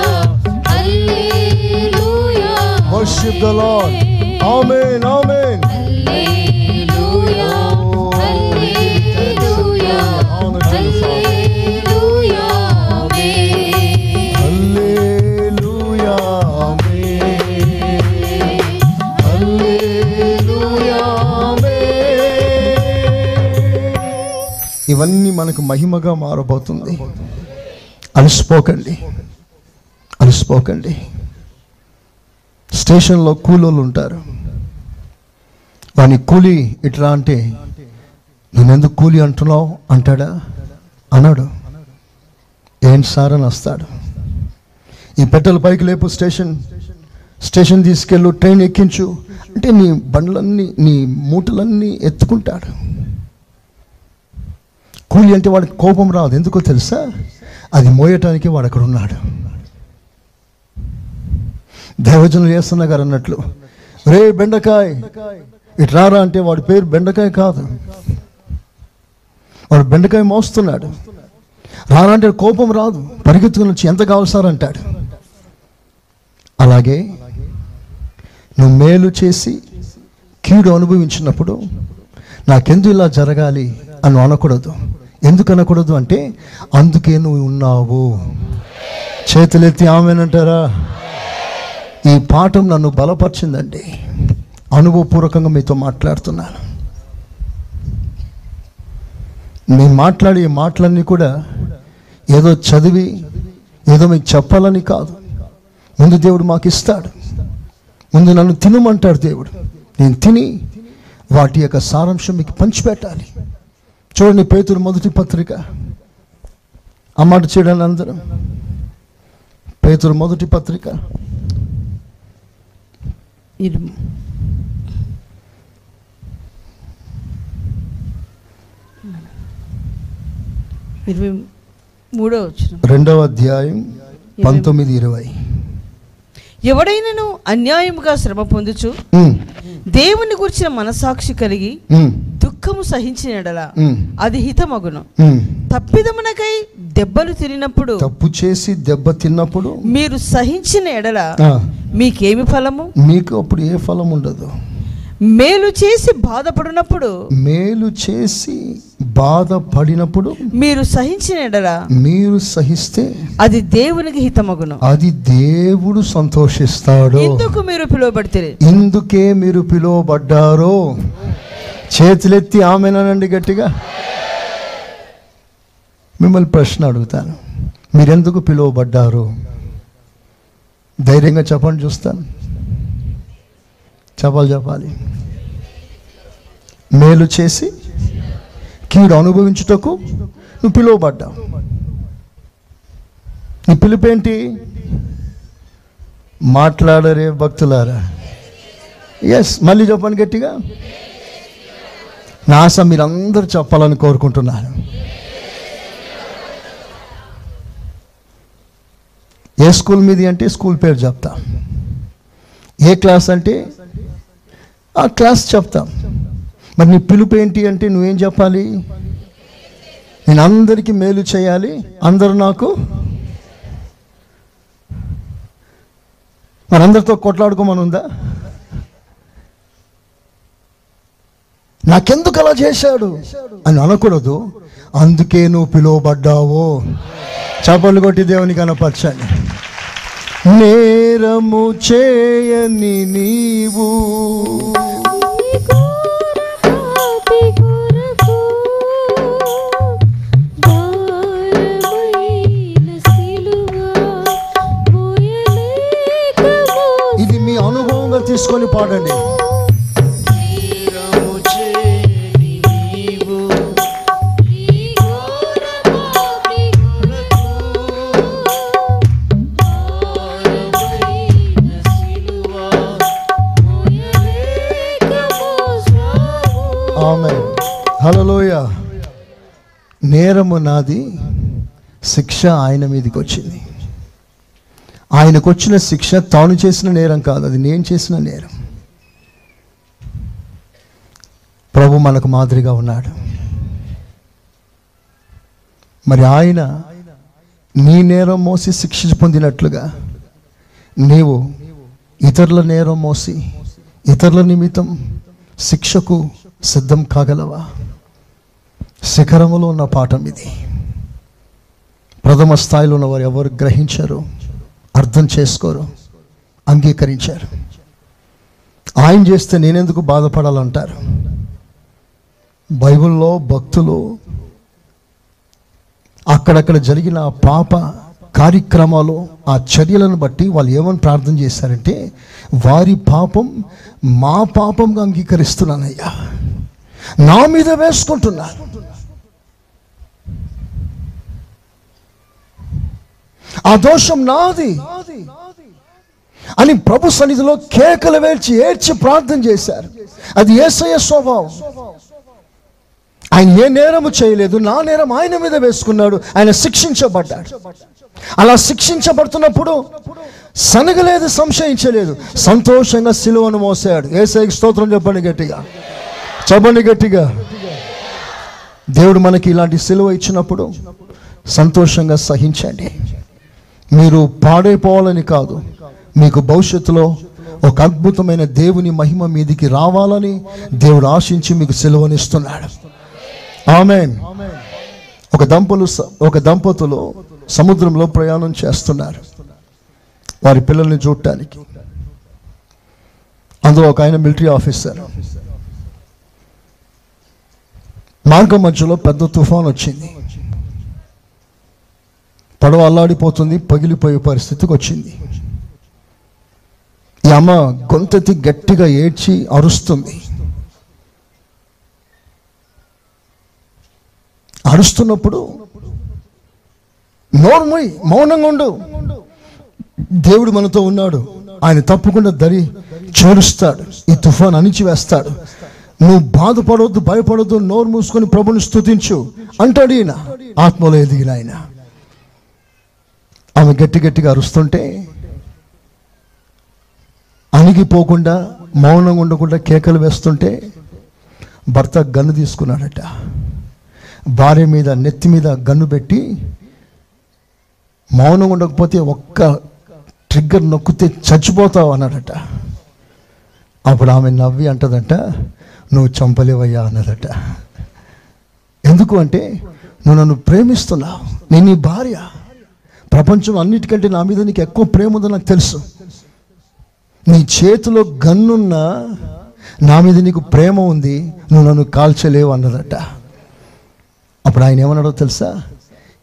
హల్లెలూయా Worship the Lord. ఇవన్నీ మనకు మహిమగా మారబోతుంది. అలసిపోకండి. అలసిపోకండి. స్టేషన్లో కూలోళ్ళు ఉంటారు. వాని కూలి ఇట్లా అంటే నేను ఎందుకు కూలి అంటున్నావు? అంటాడా? అన్నాడు ఏంటి సార్? అని వస్తాడు. ఈ పెట్టెల పైకి లేపు స్టేషన్. స్టేషన్ తీసుకెళ్ళు ట్రైన్ ఎక్కించు. అంటే నీ బండ్లన్నీ నీ మూటలన్నీ ఎత్తుకుంటాడు. కూలి అంటే వాడికి కోపం రాదు. ఎందుకో తెలుసా? అది మోయటానికి వాడు అక్కడ ఉన్నాడు. దైవజనులు చేస్తున్న గారు అన్నట్లు రే బెండకాయ్ ఇటు రారా అంటే వాడి పేరు బెండకాయ కాదు. వాడు బెండకాయ మోస్తున్నాడు. రారా అంటే కోపం రాదు. పరిగెత్తుకుని వచ్చి ఎంత కావాలి సార్? అంటాడు. అలాగే నువ్వు మేలు చేసి కీడు అనుభవించినప్పుడు నాకెందు ఇలా జరగాలి అని అనకూడదు. ఎందుకు అనకూడదు అంటే అందుకే నువ్వు ఉన్నావు. చేతులెత్తి ఆమెనంటారా ఈ పాఠం నన్ను బలపరిచిందండి. అనుభవపూర్వకంగా మీతో మాట్లాడుతున్నాను. నేను మాట్లాడే మాటలన్నీ కూడా ఏదో చదివి ఏదో మీకు చెప్పాలని కాదు. ముందు దేవుడు మాకు ఇస్తాడు ముందు నన్ను తినమంటాడు దేవుడు. నేను తిని వాటి యొక్క సారాంశం మీకు పంచిపెట్టాలి. చూడండి పేతురు మొదటి పత్రిక. ఆ మాట చేయడానికి అందరం. పేతురు మొదటి పత్రిక. ఇరు- ఇరవై మూడో వచ్చిన రెండవ అధ్యాయం పంతొమ్మిది ఇరవై. ఎవడైనను అన్యాయముగా శ్రమ పొందుచు దేవుని గురించిన మనసాక్షి కలిగి దుఃఖము సహించిన అది హితమగును. తప్పిదమునకై దెబ్బలు తిరిగినప్పుడు తప్పు చేసి దెబ్బ తిన్నప్పుడు మీరు సహించిన ఎడల మీకేమి ఫలము? మీకు అప్పుడు ఏ ఫలం ఉండదు మేలు చేసి బాధపడినప్పుడు మేలు చేసి బాధపడినప్పుడు మీరు సహించిన ఎడల మీరు సహిస్తే అది దేవునికి హితమగును. అది దేవుడు సంతోషిస్తాడు. ఎందుకు మీరు పిలువబడితే ఇందుకే మీరు పిలువబడ్డారో? చేతులెత్తి ఆమెనండి గట్టిగా. మిమ్మల్ని ప్రశ్న అడుగుతాను. మీరెందుకు పిలువబడ్డారు? ధైర్యంగా చెప్పండి చూస్తాను. చెప్పాలి చెప్పాలి మేలు చేసి కీడు అనుభవించుటకు నువ్వు పిలువబడ్డావు. నీ పిలుపేంటి? మాట్లాడరే భక్తులారా. ఎస్ మళ్ళీ చెప్పండి గట్టిగా. నా ఆశ మీరందరూ చెప్పాలని కోరుకుంటున్నాను ఏ స్కూల్ మీది అంటే స్కూల్ పేరు చెప్తా. ఏ క్లాస్ అంటే ఆ క్లాస్ చెప్తాం. మరి నీ పిలుపు ఏంటి అంటే నువ్వేం చెప్పాలి? నేను అందరికీ మేలు చేయాలి. అందరూ నాకు మరి కొట్లాడుకోమని ఉందా నాకెందుకు అలా చేశాడు? అని అనకూడదు. అందుకే నువ్వు పిలువబడ్డావు. చపలు కొట్టి దేవుని కనపరచండి నేరము చేయని నీవు. నాది శిక్ష ఆయన మీదకి వచ్చింది. ఆయనకు వచ్చిన శిక్ష తాను చేసిన నేరం కాదు అది నేను చేసిన నేరం. ప్రభు మనకు మాదిరిగా ఉన్నాడు. మరి ఆయన నీ నేరం మోసి శిక్ష పొందినట్లుగా నీవు ఇతరుల నేరం మోసి ఇతరుల నిమిత్తం శిక్షకు సిద్ధం కాగలవా? శిఖరములో ఉన్న పాఠం ఇది. ప్రథమ స్థాయిలో ఉన్న వారు ఎవరు గ్రహించారు అర్థం చేసుకోరు అంగీకరించారు. ఆయన చేస్తే నేనెందుకు బాధపడాలంటారు? బైబిల్లో భక్తులు అక్కడక్కడ జరిగిన ఆ పాప కార్యక్రమాలు ఆ చర్యలను బట్టి వాళ్ళు ఏమని ప్రార్థన చేశారంటే వారి పాపం మా పాపంగా అంగీకరిస్తున్నానయ్యా. నా మీద వేసుకుంటున్నారు. ఆ దోషం నాది. అని ప్రభు సన్నిధిలో కేకలు వేల్చి ఏడ్చి ప్రార్థన చేశారు. అది ఏసయ్య స్వభావం. ఆయన ఏ నేరము చేయలేదు నా నేరం ఆయన మీద వేసుకున్నాడు ఆయన శిక్షించబడ్డాడు. అలా శిక్షించబడుతున్నప్పుడు సనగలేదు సంశయించలేదు. సంతోషంగా సిలువను మోసాడు. ఏసైకి స్తోత్రం చెప్పండి గట్టిగా. చెప్పండి గట్టిగా. దేవుడు మనకి ఇలాంటి సిలువ ఇచ్చినప్పుడు సంతోషంగా సహించండి. మీరు పాడైపోవాలని కాదు. మీకు భవిష్యత్తులో ఒక అద్భుతమైన దేవుని మహిమ మీదికి రావాలని దేవుడు ఆశించి మీకు సెలవునిస్తున్నాడు. ఆమె ఒక దంపలు ఒక దంపతులు సముద్రంలో ప్రయాణం చేస్తున్నారు. వారి పిల్లల్ని చూడటానికి. అందులో ఒక ఆయన మిలిటరీ ఆఫీసర్. మార్గం మధ్యలో పెద్ద తుఫాన్ వచ్చింది. పడవ అల్లాడిపోతుంది పగిలిపోయే పరిస్థితికి వచ్చింది. ఈ అమ్మ గొంతెత్తి గట్టిగా ఏడ్చి అరుస్తుంది. అరుస్తున్నప్పుడు నోర్మై మౌనంగా ఉండు. దేవుడు మనతో ఉన్నాడు. ఆయన తప్పకుండా దరి చేరుస్తాడు. ఈ తుఫాన్ అణిచివేస్తాడు. నువ్వు బాధపడవద్దు భయపడవద్దు నోరు మూసుకొని ప్రభుని స్తుతించు అంటాడు ఈయన. ఆత్మలో ఎదిగిన ఆయన. ఆమె గట్టి గట్టిగా అరుస్తుంటే అణిగిపోకుండా మౌనంగా ఉండకుండా కేకలు వేస్తుంటే భర్త గన్ను తీసుకున్నాడట. భార్య మీద నెత్తి మీద గన్ను పెట్టి మౌనం ఉండకపోతే ఒక్క ట్రిగ్గర్ నొక్కితే చచ్చిపోతావు అన్నాడట. అప్పుడు ఆమె నవ్వి అంటదంట నువ్వు చంపలేవయ్యా అన్నదట. ఎందుకు అంటే నువ్వు నన్ను ప్రేమిస్తున్నావు నేను నీ భార్య. ప్రపంచం అన్నిటికంటే నా మీద నీకు ఎక్కువ ప్రేమ ఉందో నాకు తెలుసు. నీ చేతిలో గన్నున్నా నా మీద నీకు ప్రేమ ఉంది నువ్వు నన్ను కాల్చలేవు అన్నదట. అప్పుడు ఆయన ఏమన్నాడో తెలుసా?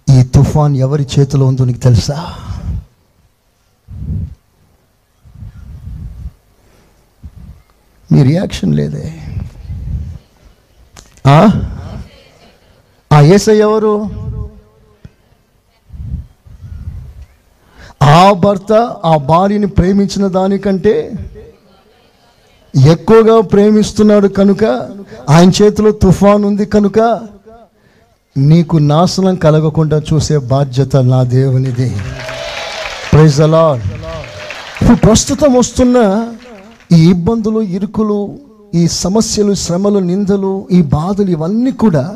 ఈ తుఫాన్ ఎవరి చేతిలో ఉందో నీకు తెలుసా? మీ రియాక్షన్ లేదే. ఆ? ఏసై ఎవరు? ఆ భర్త ఆ భార్యని ప్రేమించిన దానికంటే ఎక్కువగా ప్రేమిస్తున్నాడు కనుక ఆయన చేతిలో తుఫాన్ ఉంది కనుక నీకు నాశనం కలగకుండా చూసే బాధ్యత నా దేవునిది. ప్రైజ్ అలా ఇప్పుడు ప్రస్తుతం వస్తున్న ఈ ఇబ్బందులు ఇరుకులు ఈ సమస్యలు శ్రమలు నిందలు ఈ బాధలు ఇవన్నీ కూడా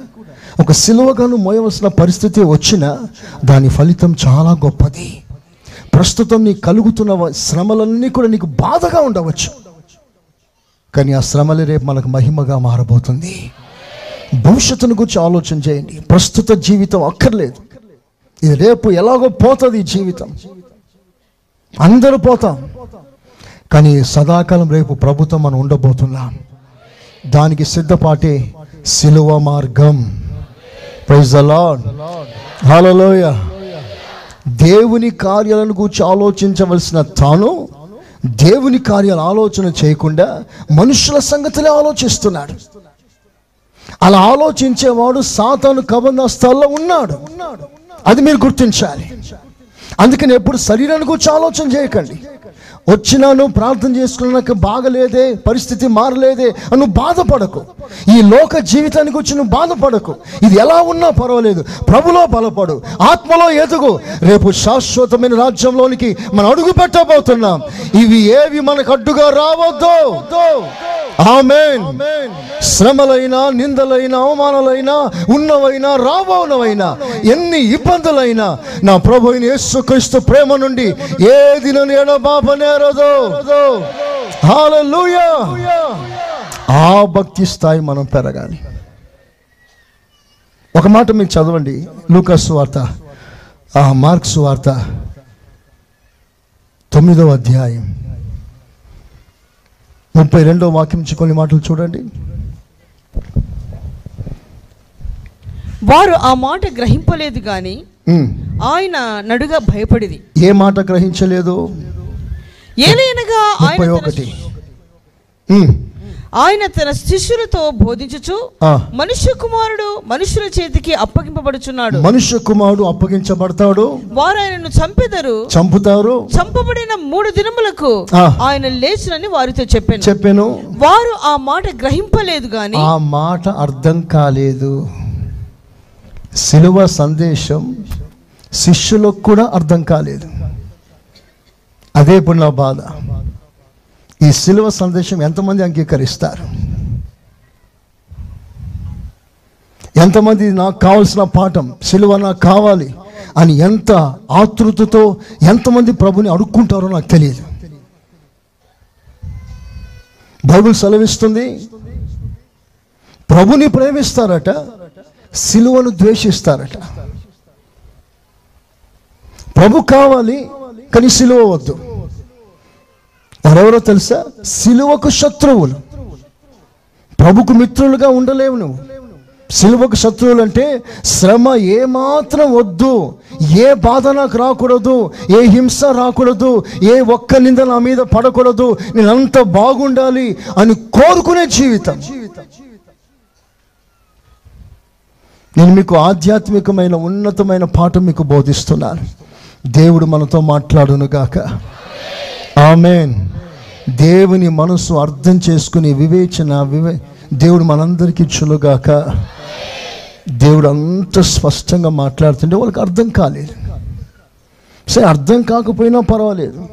ఒక సిలువగాను మోయవలసిన పరిస్థితి వచ్చిన దాని ఫలితం చాలా గొప్పది. ప్రస్తుతం నీకు కలుగుతున్న శ్రమలన్నీ కూడా నీకు బాధగా ఉండవచ్చు. కానీ ఆ శ్రమలే రేపు మనకు మహిమగా మారబోతుంది. భవిష్యత్తును గురించి ఆలోచన చేయండి. ప్రస్తుత జీవితం అక్కర్లేదు. ఇది రేపు ఎలాగో పోతుంది ఈ జీవితం. అందరూ పోతాం. కానీ సదాకాలం రేపు ప్రభుత్వం మనం ఉండబోతున్నాం. దానికి సిద్ధపాటే సిలువ మార్గం. ప్రైజ్ ద లార్డ్ దేవుని కార్యాలను గురించి ఆలోచించవలసిన తాను దేవుని కార్యాలు ఆలోచన చేయకుండా మనుషుల సంగతులే ఆలోచిస్తున్నాడు. అలా ఆలోచించేవాడు సాతాను కబంధస్థాల్లో ఉన్నాడు. అది మీరు గుర్తించాలి. అందుకని ఎప్పుడు శరీరాన్ని గురించి ఆలోచన చేయకండి. వచ్చినాను ప్రార్థన చేసుకున్నాక బాగలేదే పరిస్థితి మారలేదే అని నువ్వు బాధపడకు. ఈ లోక జీవితానికి వచ్చి నువ్వు బాధపడకు. ఇది ఎలా ఉన్నా పర్వాలేదు. ప్రభులో బలపడు. ఆత్మలో ఎదుగు. రేపు శాశ్వతమైన రాజ్యంలోనికి మనం అడుగు పెట్టబోతున్నాం. ఇవి ఏవి మనకు అడ్డుగా రావద్దు. ఆమేన్. శ్రమలైనా నిందలైనా అవమానాలైనా ఉన్నవైనా రాబోనవైనా ఎన్ని ఇబ్బందులైనా నా ప్రభు యేసుక్రీస్తు ప్రేమ నుండి ఏది నన్ను బాబనే హల్లెలూయా. ఆ భక్తి స్థాయి మనం పెరగాలి. ఒక మాట మీరు చదవండి. లూకస్ వార్త ఆ మార్క్స్ వార్త తొమ్మిదవ అధ్యాయం. ముప్పై రెండో వాక్యం నుంచి కొన్ని మాటలు చూడండి. వారు ఆ మాట గ్రహింపలేదు ఉమ్. ఆయన నడుగా భయపడిది. ఏ మాట గ్రహించలేదు? ఏలైనగా ఆయన ముప్పై తన- ఒకటి. ఆయన తన శిష్యులతో బోధించుచు. మనుష్య కుమారుడు మనుషుల చేతికి అప్పగింపబడుచున్నాడు. మనుష్య కుమారుడు అప్పగించబడతాడు. వారు ఆయనను చంపెదరు. చంపుతారు. చంపబడిన మూడు దినములకు. ఆయన లేచునని వారితో చెప్పాను. చెప్పాను. వారు ఆ మాట గ్రహింపలేదు గాని ఆ మాట అర్థం కాలేదు. సిలువ సందేశం శిష్యులకు కూడా అర్థం కాలేదు. అదే ఇప్పుడు నా బాధ. ఈ సిలువ సందేశం ఎంతమంది అంగీకరిస్తారు? ఎంతమంది నాకు కావాల్సిన పాఠం సిలువ నాకు కావాలి అని ఎంత ఆతృతతో ఎంతమంది ప్రభుని అడుక్కుంటారో నాకు తెలియదు. బైబుల్ సెలవిస్తుంది ప్రభుని ప్రేమిస్తారట సిలువను ద్వేషిస్తారట. ప్రభు కావాలి కానీ సిలువ వద్దు. వారెవరో తెలుసా? సిలువకు శత్రువులు. ప్రభుకు మిత్రులుగా ఉండలేవు నువ్వు. సిలువకు శత్రువులు అంటే శ్రమ ఏమాత్రం వద్దు. ఏ బాధ నాకు రాకూడదు ఏ హింస రాకూడదు ఏ ఒక్క నింద నా మీద పడకూడదు. నేను అంత బాగుండాలి అని కోరుకునే జీవితం. నేను మీకు ఆధ్యాత్మికమైన ఉన్నతమైన పాఠం మీకు బోధిస్తున్నాను. దేవుడు మనతో మాట్లాడును గాక ఆమెన్. దేవుని మనసు అర్థం చేసుకుని వివేచన వివే దేవుడు మనందరికీ చులుగాక దేవుడు అంత స్పష్టంగా మాట్లాడుతుంటే వాళ్ళకి అర్థం కాలేదు. సరే అర్థం కాకపోయినా పర్వాలేదు.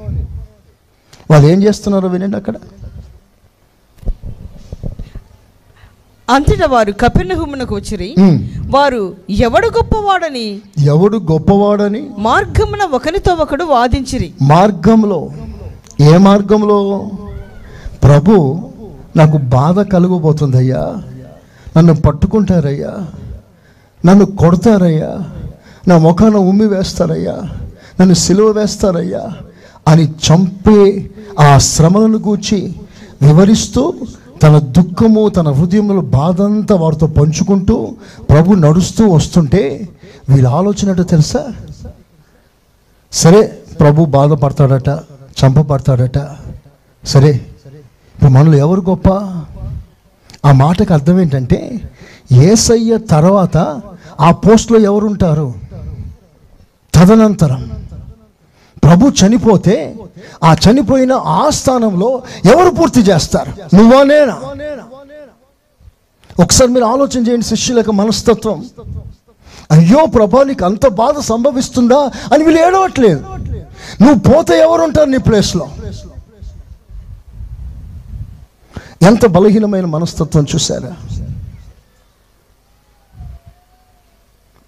వాళ్ళు ఏం చేస్తున్నారో వినండి అక్కడ. అంతటా వారు కపెర్నహూమునకు వచ్చిరి. వారు ఎవడు గొప్పవాడని? ఎవడు గొప్పవాడని? మార్గమున ఒకనితో ఒకడు వాదించిరి. మార్గంలో. ఏ మార్గంలో? ప్రభు నాకు బాధ కలుగబోతుందయ్యా. నన్ను పట్టుకుంటారయ్యా. నన్ను కొడతారయ్యా. నా ముఖాన ఉమ్మి వేస్తారయ్యా. నన్ను సిలువ వేస్తారయ్యా అని చంపే ఆ శ్రమలను గూర్చి వివరిస్తూ తన దుఃఖము తన హృదయంలో బాధ అంతా వారితో పంచుకుంటూ ప్రభు నడుస్తూ వస్తుంటే వీళ్ళ ఆలోచన తెలుసా? సరే ప్రభు బాధపడతాడట. చంపబడతాడట సరే ఇప్పుడు మనలో ఎవరు గొప్ప? ఆ మాటకు అర్థం ఏంటంటే ఏసయ్య తర్వాత ఆ పోస్ట్లో ఎవరుంటారు? తదనంతరం. ప్రభు చనిపోతే ఆ చనిపోయిన ఆ స్థానంలో ఎవరు పూర్తి చేస్తారు? నువ్వా నేనా? ఒకసారి మీరు ఆలోచన చేయండి శిష్యులకు మనస్తత్వం. అయ్యో ప్రభా నీకు అంత బాధ సంభవిస్తుందా అని వీళ్ళు ఏడవట్లేదు. నువ్వు పోతే ఎవరు ఉంటారు నీ ప్లేస్లో? ఎంత బలహీనమైన మనస్తత్వం చూసారా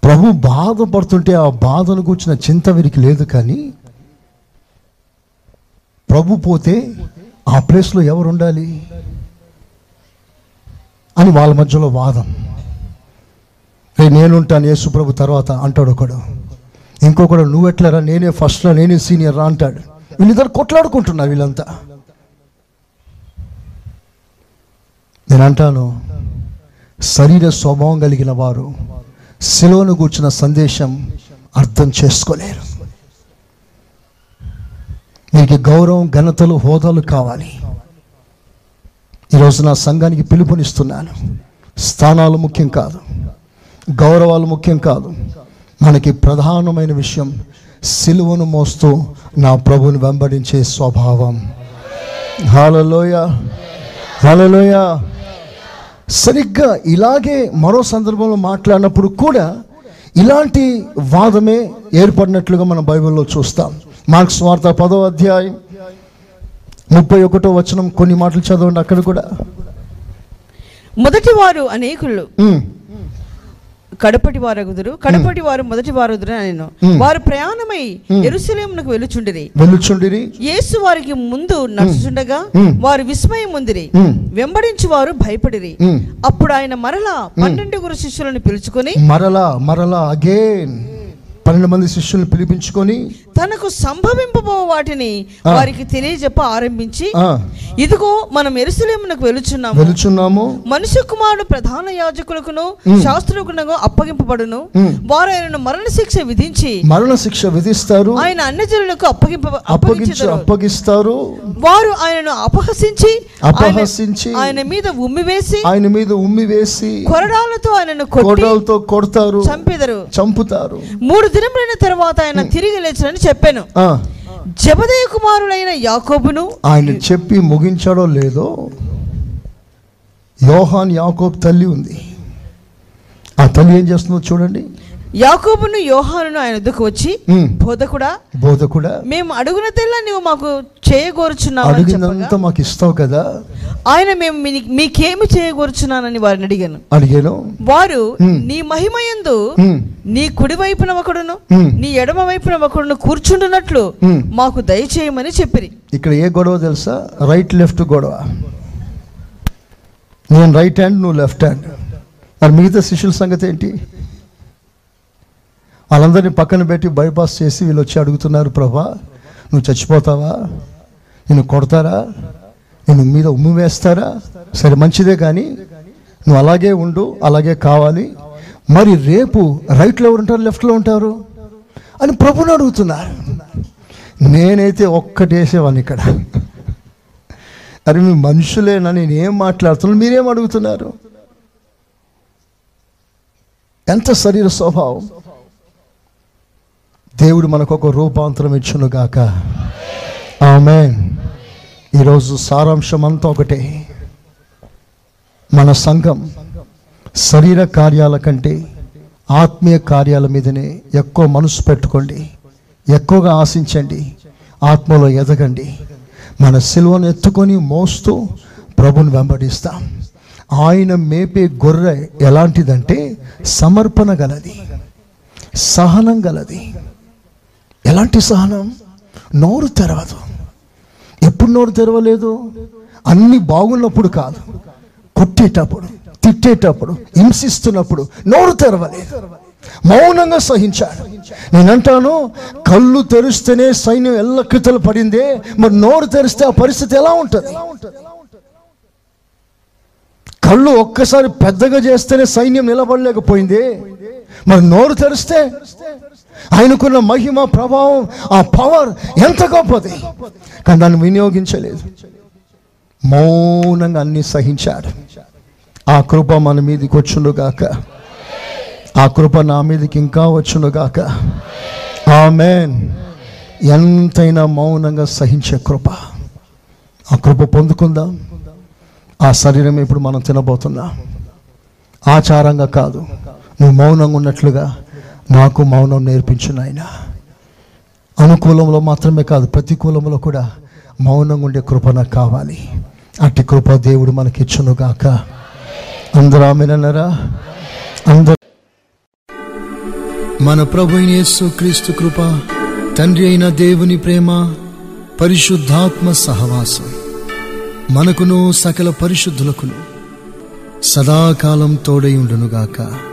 ప్రభు బాధపడుతుంటే ఆ బాధను కూర్చిన చింత వీరికి లేదు కానీ ప్రభు పోతే ఆ ప్లేస్లో ఎవరు ఉండాలి అని వాళ్ళ మధ్యలో వాదం. రే నేనుంటాను యేసు ప్రభు తర్వాత అంటాడు ఒకడు. ఇంకొకడు నువ్వెట్లరా? నేనే ఫస్ట్లో నేనే సీనియర్ రా అంటాడు. వీళ్ళిద్దరు కొట్లాడుకుంటున్నారు వీళ్ళంతా. నేను అంటాను శరీర స్వభావం కలిగిన వారు శిలువను కూర్చున్న సందేశం అర్థం చేసుకోలేరు. మీకు గౌరవం ఘనతలు హోదాలు కావాలి. ఈరోజు నా సంఘానికి పిలుపునిస్తున్నాను. స్థానాలు ముఖ్యం కాదు గౌరవాలు ముఖ్యం కాదు మనకి ప్రధానమైన విషయం సిలువను మోస్తూ నా ప్రభుని వెంబడించే స్వభావం. హాలలోయ హాలలోయ సరిగ్గా ఇలాగే మరో సందర్భంలో మాట్లాడినప్పుడు కూడా ఇలాంటి వాదమే ఏర్పడినట్లుగా మనం బైబిల్లో చూస్తాం. మార్క్స్ వార్త పదో అధ్యాయం ముప్పై ఒకటో వచనం కొన్ని మాటలు చదవండి అక్కడ కూడా. మొదటి వారు అనేకులు కడపటి వారగుదురు కడపటి వారు మొదటి వారగుదురు నేను. వారు ప్రయాణమై ఎరుసలేమునకు వెలుచుండిరి వెళ్ళుచుండిరి. యేసు వారికి ముందు నడుచుండగా. వారు విస్మయం ఉందిరి. వెంబడించి వారు భయపడిరి. అప్పుడు ఆయన మరలా పన్నెండుగురు శిష్యులను పిలుచుకొని మరలా మరలా అగైన్. పన్నెండు మంది శిష్యుల్ని పిలిపించుకొని తనకు సంభవింపబో వాటిని. వారికి తెలియజెప్ప ఆరంభించి ఇదిగో మనం ఎరుసలేమునకు వెలుచున్నాము వెలుచున్నాము మనుష్య కుమారుడు ప్రధాన యాజకులకును మ్. శాస్త్రులకును అప్పగింపబడును. వారు ఆయనను మరణ శిక్ష విధించి మరణ శిక్ష విధిస్తారు. ఆయన అన్యజనులకు అప్పగింప అప్పగించి అప్పగిస్తారు. వారు ఆయనను అపహసించి అపహసించి ఆయన- మీద ఉమ్మివేసి ఆయన మీద ఉమ్మి వేసి కొరడాలతో ఆయనను కొట్టి కొడలతో కొడతారు. చంపెదరు. చంపుతారు. మూడు దినములైన తర్వాత ఆయన తిరిగి లేచనని చెప్పాను. ఆ, జబదయ కుమారుడైన యాకోబును ఆయన చెప్పి ముగించాడో లేదో యోహాన్ యాకోబ్ తల్లి ఉంది. ఆ తల్లి ఏం చేస్తుందో చూడండి. యాకోబును యోహానును ఆయన వద్దకు వచ్చి బోధకుడా బోధకుడా మేము అడుగున తెల్ల నువ్వు మాకు చేయగోరుచున్నావు అడిగిందంతా మాకు ఇస్తావు కదా ఆయన మేము మీకేమి చేయగోరుచున్నానని వారిని అడిగాను అడిగాను వారు. నీ మహిమయందు ఉమ్, నీ కుడి వైపున ఒకడును. నీ ఎడమ వైపున ఒకడును కూర్చుండునట్లు మ్. మాకు దయచేయమని చెప్పిరి ఇక్కడ ఏ గొడవ తెలుసా రైట్ లెఫ్ట్ గొడవ నేను రైట్ హ్యాండ్ నువ్వు లెఫ్ట్ హ్యాండ్ మరి మిగతా శిష్యుల సంగతి ఏంటి వాళ్ళందరినీ పక్కన పెట్టి బైపాస్ చేసి వీళ్ళు వచ్చి అడుగుతున్నారు ప్రభా నువ్వు చచ్చిపోతావా? నిన్ను కొడతారా? నేను మీద ఉమ్మి వేస్తారా? సరే మంచిదే కానీ నువ్వు అలాగే ఉండు అలాగే కావాలి. మరి రేపు రైట్లో ఎవరు ఉంటారు లెఫ్ట్లో ఉంటారు? అని ప్రభుని అడుగుతున్నారు. నేనైతే ఒక్కటేసేవాడిని ఇక్కడ. అరే మీ మనుషులేనా? నేను ఏం మాట్లాడుతున్నాను? మీరేం అడుగుతున్నారు? ఎంత శరీర స్వభావం? దేవుడు మనకు ఒక రూపాంతరం ఇచ్చును గాక ఆమె ఈరోజు సారాంశం అంతా ఒకటే. మన సంఘం శరీర కార్యాల కంటే ఆత్మీయ కార్యాల మీదనే ఎక్కువ మనసు పెట్టుకోండి. ఎక్కువగా ఆశించండి. ఆత్మలో ఎదగండి. మన శిల్వను ఎత్తుకొని మోస్తూ ప్రభుని వెంబడిస్తాం. ఆయన మేపే గొర్రె ఎలాంటిదంటే సమర్పణ గలది సహనం గలది ఎలాంటి సహనం? నోరు తెరవదు. ఎప్పుడు నోరు తెరవలేదు? అన్ని బాగున్నప్పుడు కాదు. కొట్టేటప్పుడు తిట్టేటప్పుడు హింసిస్తున్నప్పుడు నోరు తెరవలేదు. మౌనంగా సహించాడు. నేనంటాను కళ్ళు తెరిస్తేనే సైన్యం ఎల్లకితలు పడిందే మరి నోరు తెరిస్తే ఆ పరిస్థితి ఎలా ఉంటుంది? కళ్ళు ఒక్కసారి పెద్దగా చేస్తేనే సైన్యం నిలబడలేకపోయింది మరి నోరు తెరిస్తే ఆయనకున్న మహిమ ప్రభావం ఆ పవర్ ఎంత గొప్పది. కానీ దాన్ని వినియోగించలేదు. మౌనంగా అన్ని సహించాడు. ఆ కృప మన మీదకి వచ్చునుగాక. ఆ కృప నా మీదకి ఇంకా వచ్చునుగాక. ఆమెన్. ఎంతైనా మౌనంగా సహించే కృప. ఆ కృప పొందుకుందాం. ఆ శరీరం ఇప్పుడు మనం తినబోతున్నాం. ఆచారంగా కాదు. నువ్వు మౌనంగా ఉన్నట్లుగా మాకు మౌనం నేర్పించు నాయన. అనుకూలంలో మాత్రమే కాదు ప్రతికూలంలో కూడా మౌనంగా ఉండే కృప నాకు కావాలి. అట్టి కృప దేవుడు మనకి ఇచ్చునుగాక అందరూ ఆమెనన్నారా? అందరు. మన ప్రభు యేసు క్రీస్తు కృప తండ్రి అయిన దేవుని ప్రేమ పరిశుద్ధాత్మ సహవాసం మనకును సకల పరిశుద్ధులకును సదాకాలం తోడై ఉండునుగాక.